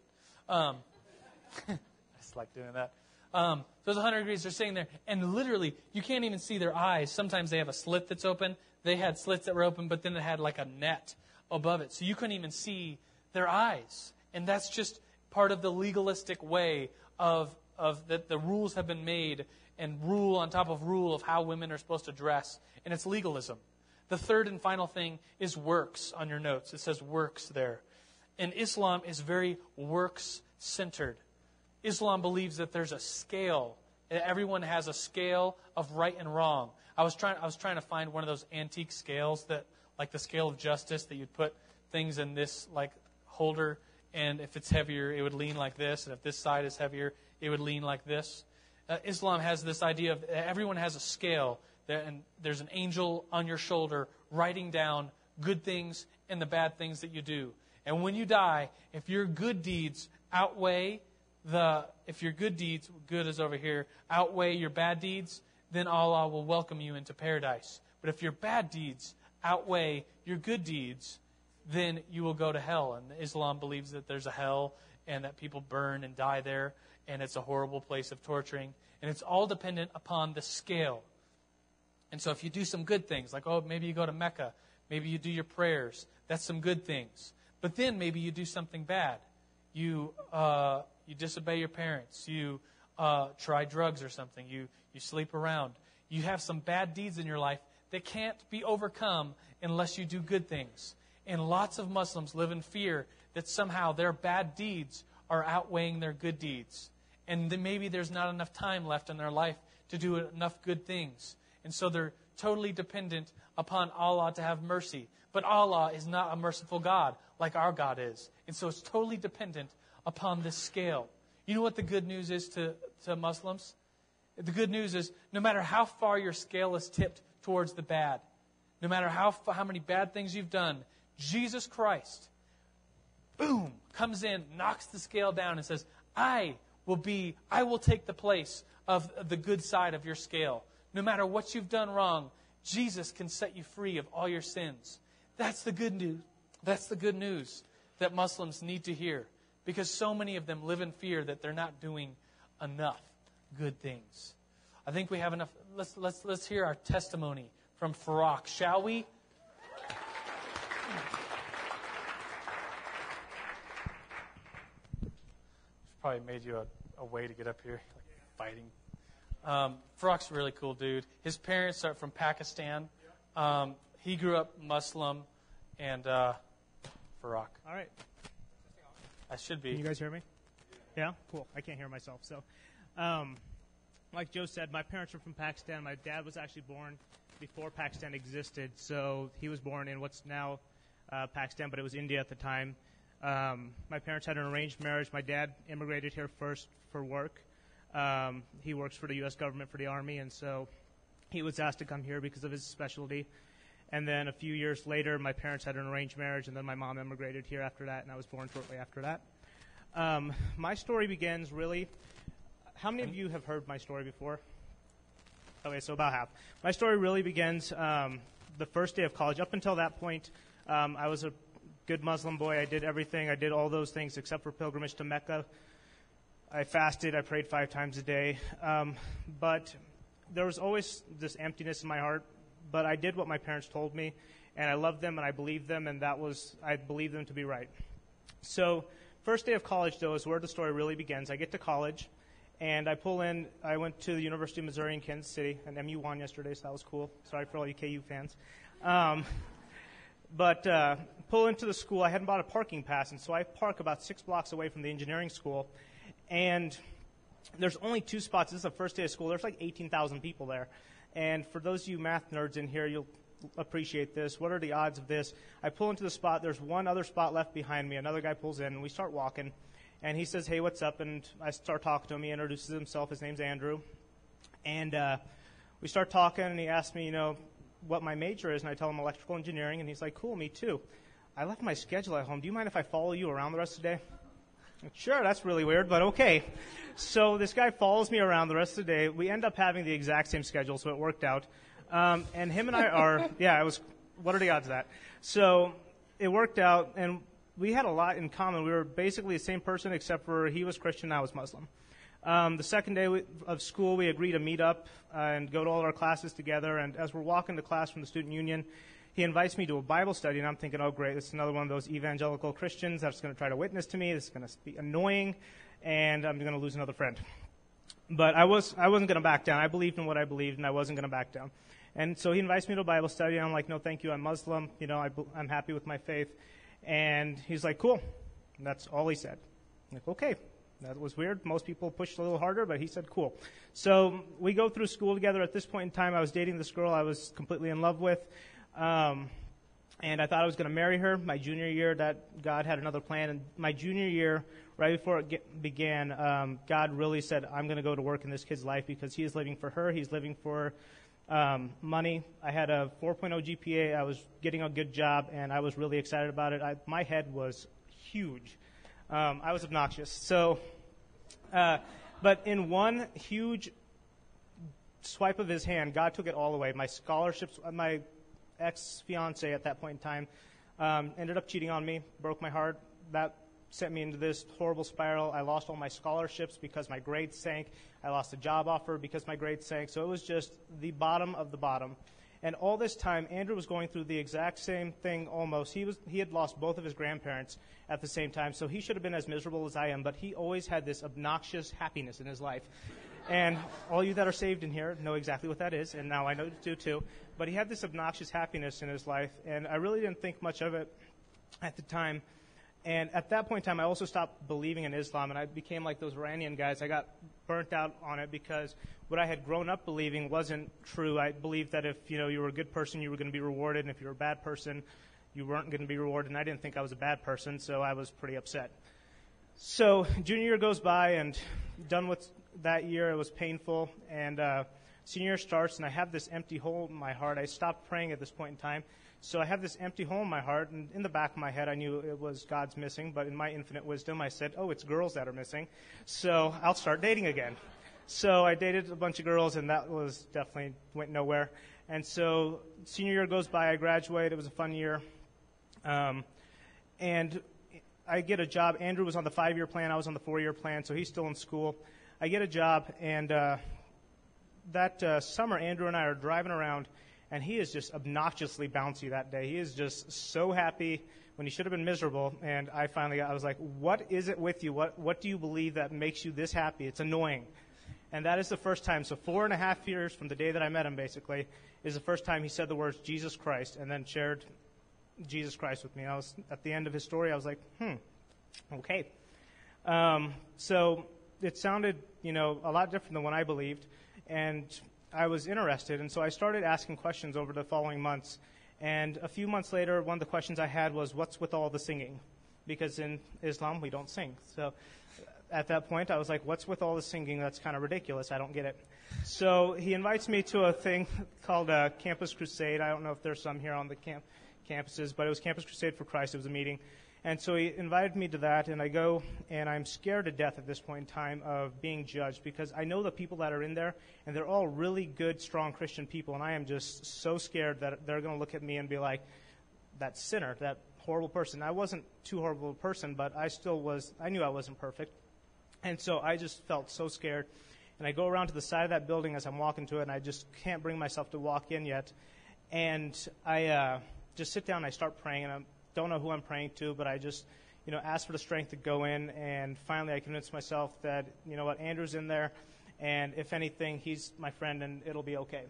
Um, I just like doing that. Um, it's 100 degrees. They're sitting there, and literally, you can't even see their eyes. Sometimes they have a slit that's open. They had slits that were open, but then it had like a net above it. So you couldn't even see their eyes. And that's just part of the legalistic way of, of that the rules have been made and rule on top of rule of how women are supposed to dress. And it's legalism. The third and final thing is works on your notes. It says works there. And Islam is very works centered. Islam believes that there's a scale. Everyone has a scale of right and wrong. I was trying, I was trying to find one of those antique scales that, like the scale of justice, that you'd put things in this like holder, and if it's heavier, it would lean like this, and if this side is heavier, it would lean like this. Uh, Islam has this idea of everyone has a scale, that, and there's an angel on your shoulder writing down good things and the bad things that you do. And when you die, if your good deeds outweigh the, if your good deeds, good is over here, outweigh your bad deeds, then Allah will welcome you into paradise. But if your bad deeds outweigh your good deeds, then you will go to hell. And Islam believes that there's a hell and that people burn and die there, and it's a horrible place of torturing. And it's all dependent upon the scale. And so if you do some good things, like, oh, maybe you go to Mecca, maybe you do your prayers, that's some good things. But then maybe you do something bad. You, uh, you disobey your parents. You uh, try drugs or something. You, you sleep around. You have some bad deeds in your life that can't be overcome unless you do good things. And lots of Muslims live in fear that somehow their bad deeds are outweighing their good deeds. And maybe there's not enough time left in their life to do enough good things. And so they're totally dependent upon Allah to have mercy. But Allah is not a merciful God like our God is. And so it's totally dependent upon this scale. You know what the good news is to, to Muslims? The good news is no matter how far your scale is tipped towards the bad, no matter how, how many bad things you've done, Jesus Christ, boom, comes in, knocks the scale down, and says, I will be, I will take the place of the good side of your scale. No matter what you've done wrong, Jesus can set you free of all your sins. That's the good news. That's the good news that Muslims need to hear because so many of them live in fear that they're not doing enough good things. I think we have enough. Let's, let's, let's hear our testimony from Farak, shall we? Probably made you a, a, way to get up here, like fighting. Um, Farak's a really cool dude. His parents are from Pakistan. Um, he grew up Muslim, and uh, Farak. All right. I should be. Can you guys hear me? Yeah, cool. I can't hear myself. So, um, like Joe said, my parents are from Pakistan. My dad was actually born before Pakistan existed. So he was born in what's now uh, Pakistan, but it was India at the time. Um, my parents had an arranged marriage. My dad immigrated here first for work. Um, he works for the U.S. government for the Army, and so he was asked to come here because of his specialty. And then a few years later, my parents had an arranged marriage, and then my mom immigrated here after that, and I was born shortly after that. Um, my story begins really. How many of you have heard my story before? Okay, so about half. My story really begins um, the first day of college. Up until that point, um, I was a good Muslim boy. I did everything. I did all those things except for pilgrimage to Mecca. I fasted. I prayed five times a day. Um, but there was always this emptiness in my heart but I did what my parents told me, and I loved them and I believed them, and that was, I believed them to be right. So, first day of college, though, is where the story really begins. I get to college, and I pull in, I went to the University of Missouri in Kansas City, and MU won yesterday, so that was cool. Sorry for all you KU fans. Um, but uh, pull into the school. I hadn't bought a parking pass, and so I park about six blocks away from the engineering school. And there's only two spots. This is the first day of school. There's like 18,000 people there. And for those of you math nerds in here, you'll appreciate this. What are the odds of this? I pull into the spot. There's one other spot left behind me. Another guy pulls in, and we start walking. And he says, Hey, what's up? And I start talking to him. He introduces himself. His name's Andrew. And uh, we start talking, and he asks me, you know, what my major is. And I tell him electrical engineering. And he's like, Cool, me too. I left my schedule at home. Do you mind if I follow you around the rest of the day? Sure, that's really weird, but okay. So this guy follows me around the rest of the day. We end up having the exact same schedule, so it worked out. Um, and him and I are, yeah, it was, what are the odds of that? So it worked out, and we had a lot in common. We were basically the same person, except for he was Christian, I was Muslim. Um, the second day of school, we agreed to meet up uh, and go to all our classes together. And as we're walking to class from the student union, he invites me to a Bible study, and I'm thinking, oh, great, this is another one of those evangelical Christians that's going to try to witness to me. This is going to be annoying, and I'm going to lose another friend. But I, was, I wasn't going to back down. I believed in what I believed, and I wasn't going to back down. And so he invites me to a Bible study, and I'm like, no, thank you, I'm Muslim. You know, I, I'm happy with my faith. And he's like, cool. And that's all he said. I'm like, okay. That was weird. Most people pushed a little harder, but he said, cool. So we go through school together. At this point in time, I was dating this girl I was completely in love with. Um, and I thought I was going to marry her. My junior year, that God had another plan. And my junior year, right before it get, began, um, God really said, "I'm going to go to work in this kid's life because he is living for her. He's living for um, money. I had a 4.0 GPA. I was getting a good job, and I was really excited about it. I, my head was huge. Um, I was obnoxious. So, uh, but in one huge swipe of his hand, God took it all away. My scholarships, my ex fiance at that point in time um, ended up cheating on me, broke my heart. That sent me into this horrible spiral. I lost all my scholarships because my grades sank. I lost a job offer because my grades sank. So it was just the bottom of the bottom. And all this time, Andrew was going through the exact same thing almost. He, was, he had lost both of his grandparents at the same time, so he should have been as miserable as I am, but he always had this obnoxious happiness in his life. And all you that are saved in here know exactly what that is, and now I know do too. But he had this obnoxious happiness in his life, and I really didn't think much of it at the time. And at that point in time, I also stopped believing in Islam, and I became like those Iranian guys. I got burnt out on it because what I had grown up believing wasn't true. I believed that if you know you were a good person, you were going to be rewarded, and if you were a bad person, you weren't going to be rewarded. And I didn't think I was a bad person, so I was pretty upset. So junior year goes by, and done with that year. It was painful. And uh, senior year starts, and I have this empty hole in my heart. I stopped praying at this point in time. So I have this empty hole in my heart, and in the back of my head, I knew it was God's missing, but in my infinite wisdom, I said, oh, it's girls that are missing. So I'll start dating again. So I dated a bunch of girls, and that was definitely went nowhere. And so senior year goes by, I graduate. It was a fun year. Um, and I get a job. Andrew was on the five year plan, I was on the four year plan, so he's still in school. I get a job, and uh, that uh, summer, Andrew and I are driving around, and he is just obnoxiously bouncy that day. He is just so happy when he should have been miserable. And I finally, got, I was like, "What is it with you? What What do you believe that makes you this happy? It's annoying." And that is the first time. So four and a half years from the day that I met him, basically, is the first time he said the words Jesus Christ, and then shared Jesus Christ with me. I was at the end of his story. I was like, "Hmm, okay." Um, so it sounded, you know, a lot different than what I believed, and I was interested, and so I started asking questions over the following months. And a few months later, one of the questions I had was, "What's with all the singing?" Because in Islam we don't sing. So at that point, I was like, "What's with all the singing? That's kind of ridiculous. I don't get it." So he invites me to a thing called a Campus Crusade. I don't know if there's some here on the camp campuses, but it was Campus Crusade for Christ. It was a meeting, and so he invited me to that, and I go, and I'm scared to death at this point in time of being judged because I know the people that are in there, and they're all really good, strong Christian people, and I am just so scared that they're going to look at me and be like, that sinner, that horrible person. I wasn't too horrible a person, but I still was, I knew I wasn't perfect. And so I just felt so scared. And I go around to the side of that building as I'm walking to it, and I just can't bring myself to walk in yet. And I uh, just sit down and I start praying, and I'm don't know who I'm praying to, but I just, you know, ask for the strength to go in. And finally, I convinced myself that, you know what, Andrew's in there, and if anything, he's my friend, and it'll be okay.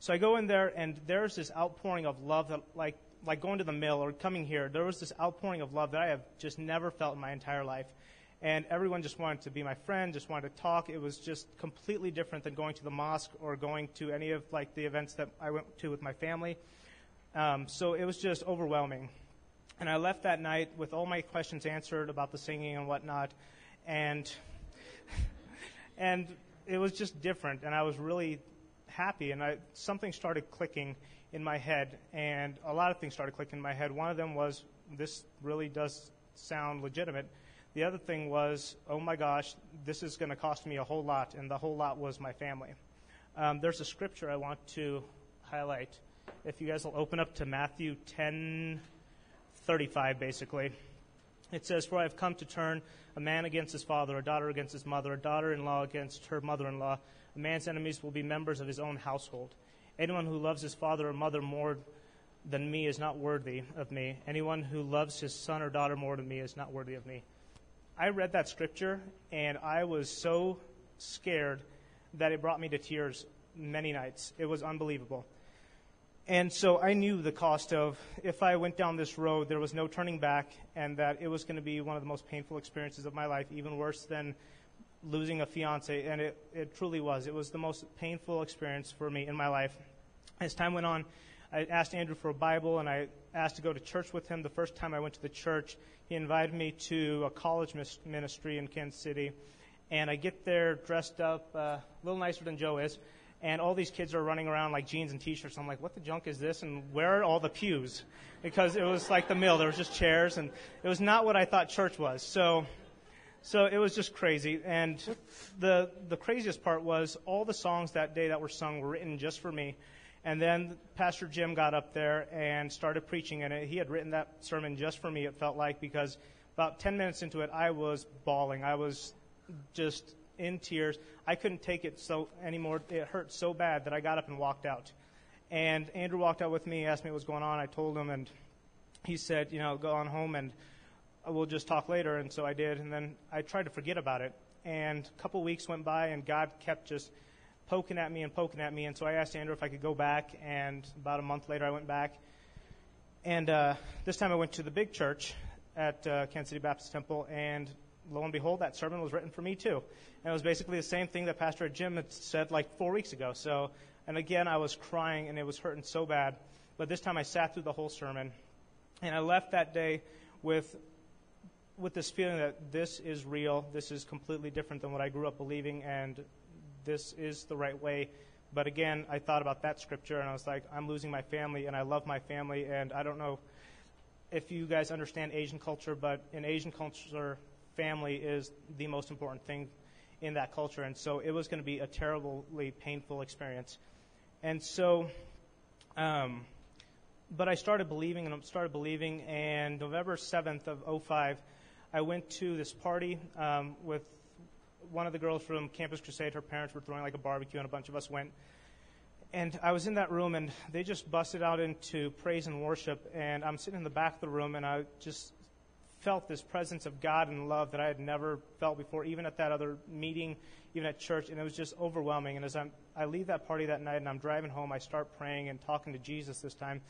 So I go in there, and there's this outpouring of love that, like, like going to the mill or coming here, there was this outpouring of love that I have just never felt in my entire life. And everyone just wanted to be my friend, just wanted to talk. It was just completely different than going to the mosque or going to any of like the events that I went to with my family. Um, so it was just overwhelming. And I left that night with all my questions answered about the singing and whatnot. And and it was just different, and I was really happy. And I, something started clicking in my head, and a lot of things started clicking in my head. One of them was, this really does sound legitimate. The other thing was, oh my gosh, this is going to cost me a whole lot, and the whole lot was my family. Um, there's a scripture I want to highlight. If you guys will open up to Matthew 10, 35, basically. It says, For I have come to turn a man against his father, a daughter against his mother, a daughter in law against her mother in law. A man's enemies will be members of his own household. Anyone who loves his father or mother more than me is not worthy of me. Anyone who loves his son or daughter more than me is not worthy of me. I read that scripture and I was so scared that it brought me to tears many nights. It was unbelievable. And so I knew the cost of if I went down this road, there was no turning back, and that it was going to be one of the most painful experiences of my life, even worse than losing a fiance. And it, it truly was. It was the most painful experience for me in my life. As time went on, I asked Andrew for a Bible, and I asked to go to church with him. The first time I went to the church, he invited me to a college ministry in Kansas City. And I get there dressed up uh, a little nicer than Joe is and all these kids are running around like jeans and t-shirts. I'm like, what the junk is this? And where are all the pews? Because it was like the mill. There was just chairs, and it was not what I thought church was. So, so it was just crazy. And the the craziest part was all the songs that day that were sung were written just for me. And then Pastor Jim got up there and started preaching, and he had written that sermon just for me. It felt like because about 10 minutes into it, I was bawling. I was just in tears. I couldn't take it so anymore. It hurt so bad that I got up and walked out. And Andrew walked out with me, asked me what was going on. I told him, and he said, you know, go on home and we'll just talk later. And so I did. And then I tried to forget about it. And a couple weeks went by, and God kept just poking at me and poking at me. And so I asked Andrew if I could go back. And about a month later, I went back. And uh, this time I went to the big church at uh, Kansas City Baptist Temple, and lo and behold, that sermon was written for me too. And it was basically the same thing that Pastor Jim had said like four weeks ago. So, and again, I was crying and it was hurting so bad. But this time I sat through the whole sermon. And I left that day with, with this feeling that this is real. This is completely different than what I grew up believing. And this is the right way. But again, I thought about that scripture and I was like, I'm losing my family and I love my family. And I don't know if you guys understand Asian culture, but in Asian culture, family is the most important thing in that culture. And so it was going to be a terribly painful experience. And so, um, but I started believing and I started believing. And November 7th of 05, I went to this party um, with one of the girls from Campus Crusade. Her parents were throwing like a barbecue, and a bunch of us went. And I was in that room, and they just busted out into praise and worship. And I'm sitting in the back of the room, and I just felt this presence of God and love that I had never felt before, even at that other meeting, even at church, and it was just overwhelming. And as I'm, I leave that party that night and I'm driving home, I start praying and talking to Jesus this time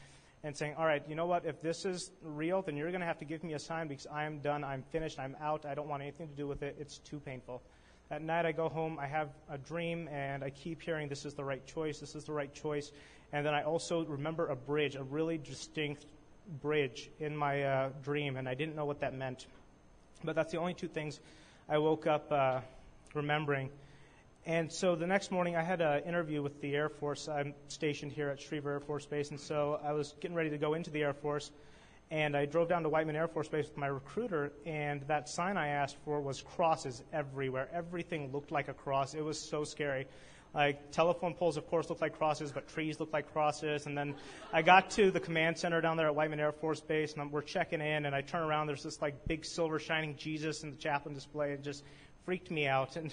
and saying, All right, you know what? If this is real, then you're going to have to give me a sign because I am done. I'm finished. I'm out. I don't want anything to do with it. It's too painful. At night, I go home. I have a dream, and I keep hearing, This is the right choice. This is the right choice. And then I also remember a bridge, a really distinct bridge in my uh, dream, and I didn't know what that meant. But that's the only two things I woke up uh, remembering. And so the next morning, I had an interview with the Air Force. I'm stationed here at Schriever Air Force Base, and so I was getting ready to go into the Air Force. And I drove down to Whiteman Air Force Base with my recruiter, and that sign I asked for was crosses everywhere. Everything looked like a cross. It was so scary. Like telephone poles, of course, look like crosses, but trees look like crosses. And then I got to the command center down there at Whiteman Air Force Base, and we're checking in, and I turn around. There's this like big silver shining Jesus in the chaplain display. and just freaked me out. And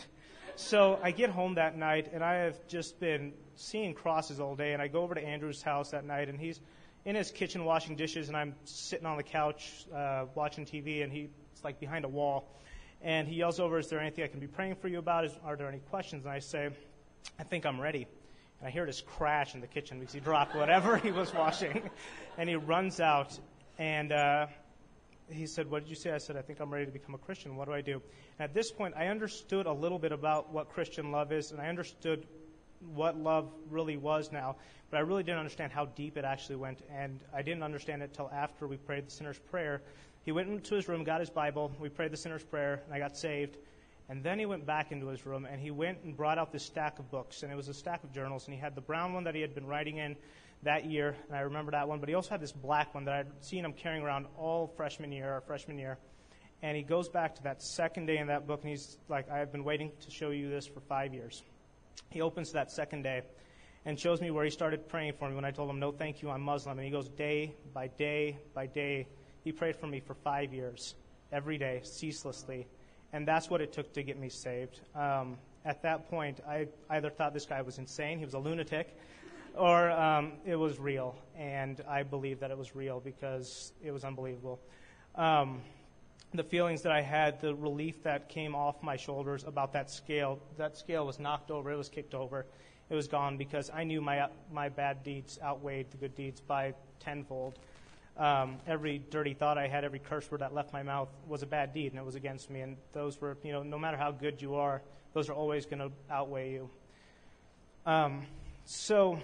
so I get home that night, and I have just been seeing crosses all day. And I go over to Andrew's house that night, and he's in his kitchen washing dishes, and I'm sitting on the couch uh, watching TV, and he's like behind a wall. And he yells over, Is there anything I can be praying for you about? Is, are there any questions? And I say, I think I'm ready. And I hear this crash in the kitchen because he dropped whatever he was washing. and he runs out and uh, he said, What did you say? I said, I think I'm ready to become a Christian. What do I do? And at this point, I understood a little bit about what Christian love is, and I understood what love really was now, but I really didn't understand how deep it actually went. And I didn't understand it until after we prayed the sinner's prayer. He went into his room, got his Bible, we prayed the sinner's prayer, and I got saved. And then he went back into his room and he went and brought out this stack of books. And it was a stack of journals. And he had the brown one that he had been writing in that year. And I remember that one. But he also had this black one that I'd seen him carrying around all freshman year or freshman year. And he goes back to that second day in that book and he's like, I've been waiting to show you this for five years. He opens that second day and shows me where he started praying for me when I told him, No, thank you, I'm Muslim. And he goes day by day by day. He prayed for me for five years, every day, ceaselessly and that's what it took to get me saved. Um, at that point, I either thought this guy was insane, he was a lunatic, or um, it was real. And I believed that it was real because it was unbelievable. Um, the feelings that I had, the relief that came off my shoulders about that scale, that scale was knocked over, it was kicked over, it was gone because I knew my, my bad deeds outweighed the good deeds by tenfold um, every dirty thought I had, every curse word that left my mouth was a bad deed and it was against me. And those were, you know, no matter how good you are, those are always going to outweigh you. Um, so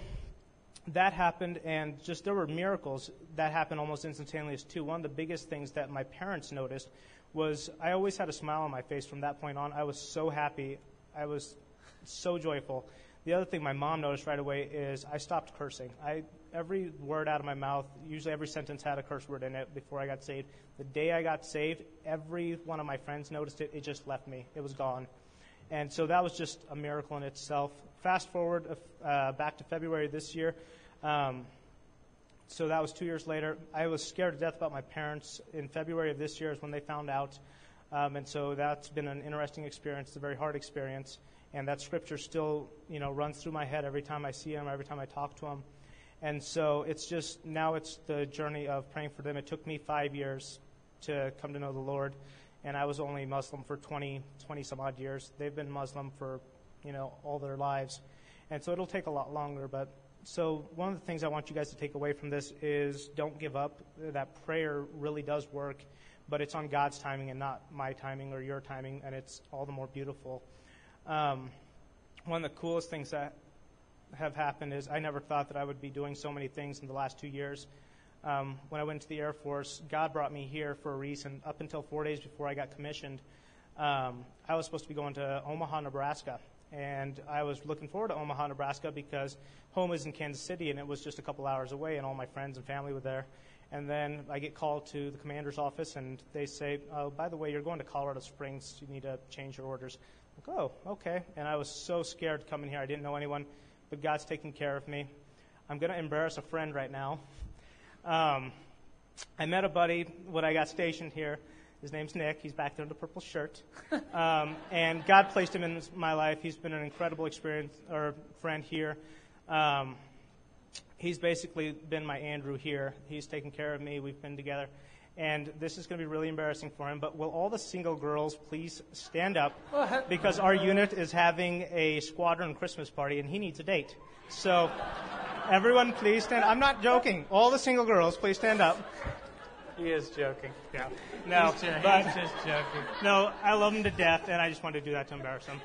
that happened, and just there were miracles that happened almost instantaneously too. One of the biggest things that my parents noticed was I always had a smile on my face from that point on. I was so happy. I was so joyful. The other thing my mom noticed right away is I stopped cursing. I every word out of my mouth, usually every sentence had a curse word in it before I got saved. The day I got saved, every one of my friends noticed it. It just left me. It was gone. And so that was just a miracle in itself. Fast forward uh, back to February this year. Um, so that was two years later. I was scared to death about my parents. In February of this year is when they found out. Um, and so that's been an interesting experience. A very hard experience. And that scripture still, you know, runs through my head every time I see him, every time I talk to him. And so it's just now it's the journey of praying for them. It took me five years to come to know the Lord, and I was only Muslim for 20, 20 some odd years. They've been Muslim for, you know, all their lives. And so it'll take a lot longer. But so one of the things I want you guys to take away from this is don't give up. That prayer really does work, but it's on God's timing and not my timing or your timing, and it's all the more beautiful. Um, one of the coolest things that have happened is I never thought that I would be doing so many things in the last two years. Um, when I went to the Air Force, God brought me here for a reason. Up until four days before I got commissioned, um, I was supposed to be going to Omaha, Nebraska. And I was looking forward to Omaha, Nebraska because home is in Kansas City and it was just a couple hours away, and all my friends and family were there. And then I get called to the commander's office, and they say, oh, by the way, you're going to Colorado Springs. You need to change your orders. I'm like, oh, okay. And I was so scared coming here. I didn't know anyone but God's taking care of me. I'm going to embarrass a friend right now. Um, I met a buddy when I got stationed here. His name's Nick. He's back there in the purple shirt. Um, and God placed him in my life. He's been an incredible experience or friend here. Um, he's basically been my Andrew here. He's taken care of me. We've been together. And this is going to be really embarrassing for him, but will all the single girls please stand up? Because our unit is having a squadron Christmas party and he needs a date. So, everyone please stand I'm not joking. All the single girls, please stand up. He is joking. Yeah. No, he's, just, but, he's just joking. No, I love him to death, and I just wanted to do that to embarrass him.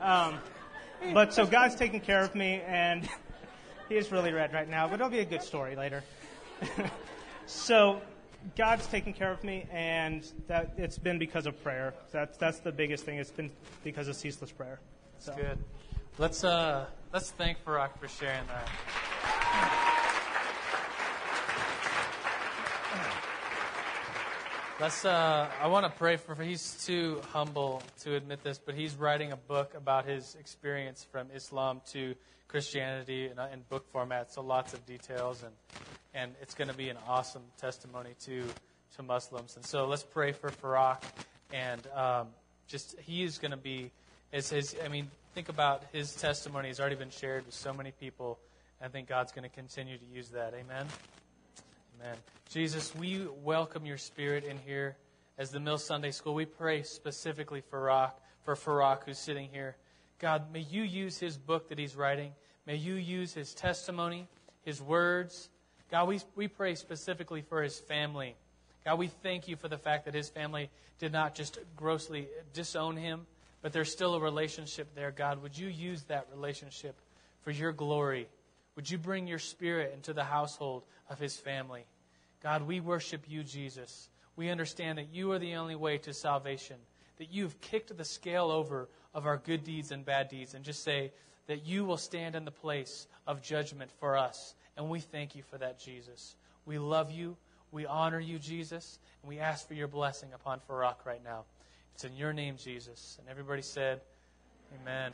Um, but so God's taking care of me, and he is really red right now, but it'll be a good story later. so God's taken care of me, and that it's been because of prayer. That's that's the biggest thing. It's been because of ceaseless prayer. So. Good. Let's uh let's thank Farak for sharing that. Let's. Uh, I want to pray for. He's too humble to admit this, but he's writing a book about his experience from Islam to Christianity in, in book format. So lots of details and and it's going to be an awesome testimony to to Muslims. And so let's pray for Farak, and um, just he is going to be as his. I mean, think about his testimony has already been shared with so many people. I think God's going to continue to use that. Amen. Amen. Jesus, we welcome your Spirit in here as the Mill Sunday School. We pray specifically for Rock, for Farak who's sitting here. God, may you use his book that he's writing May you use his testimony, his words. God, we, we pray specifically for his family. God, we thank you for the fact that his family did not just grossly disown him, but there's still a relationship there. God, would you use that relationship for your glory? Would you bring your spirit into the household of his family? God, we worship you, Jesus. We understand that you are the only way to salvation, that you've kicked the scale over of our good deeds and bad deeds, and just say that you will stand in the place of judgment for us. And we thank you for that, Jesus. We love you. We honor you, Jesus, and we ask for your blessing upon Farak right now. It's in your name, Jesus. And everybody said, Amen.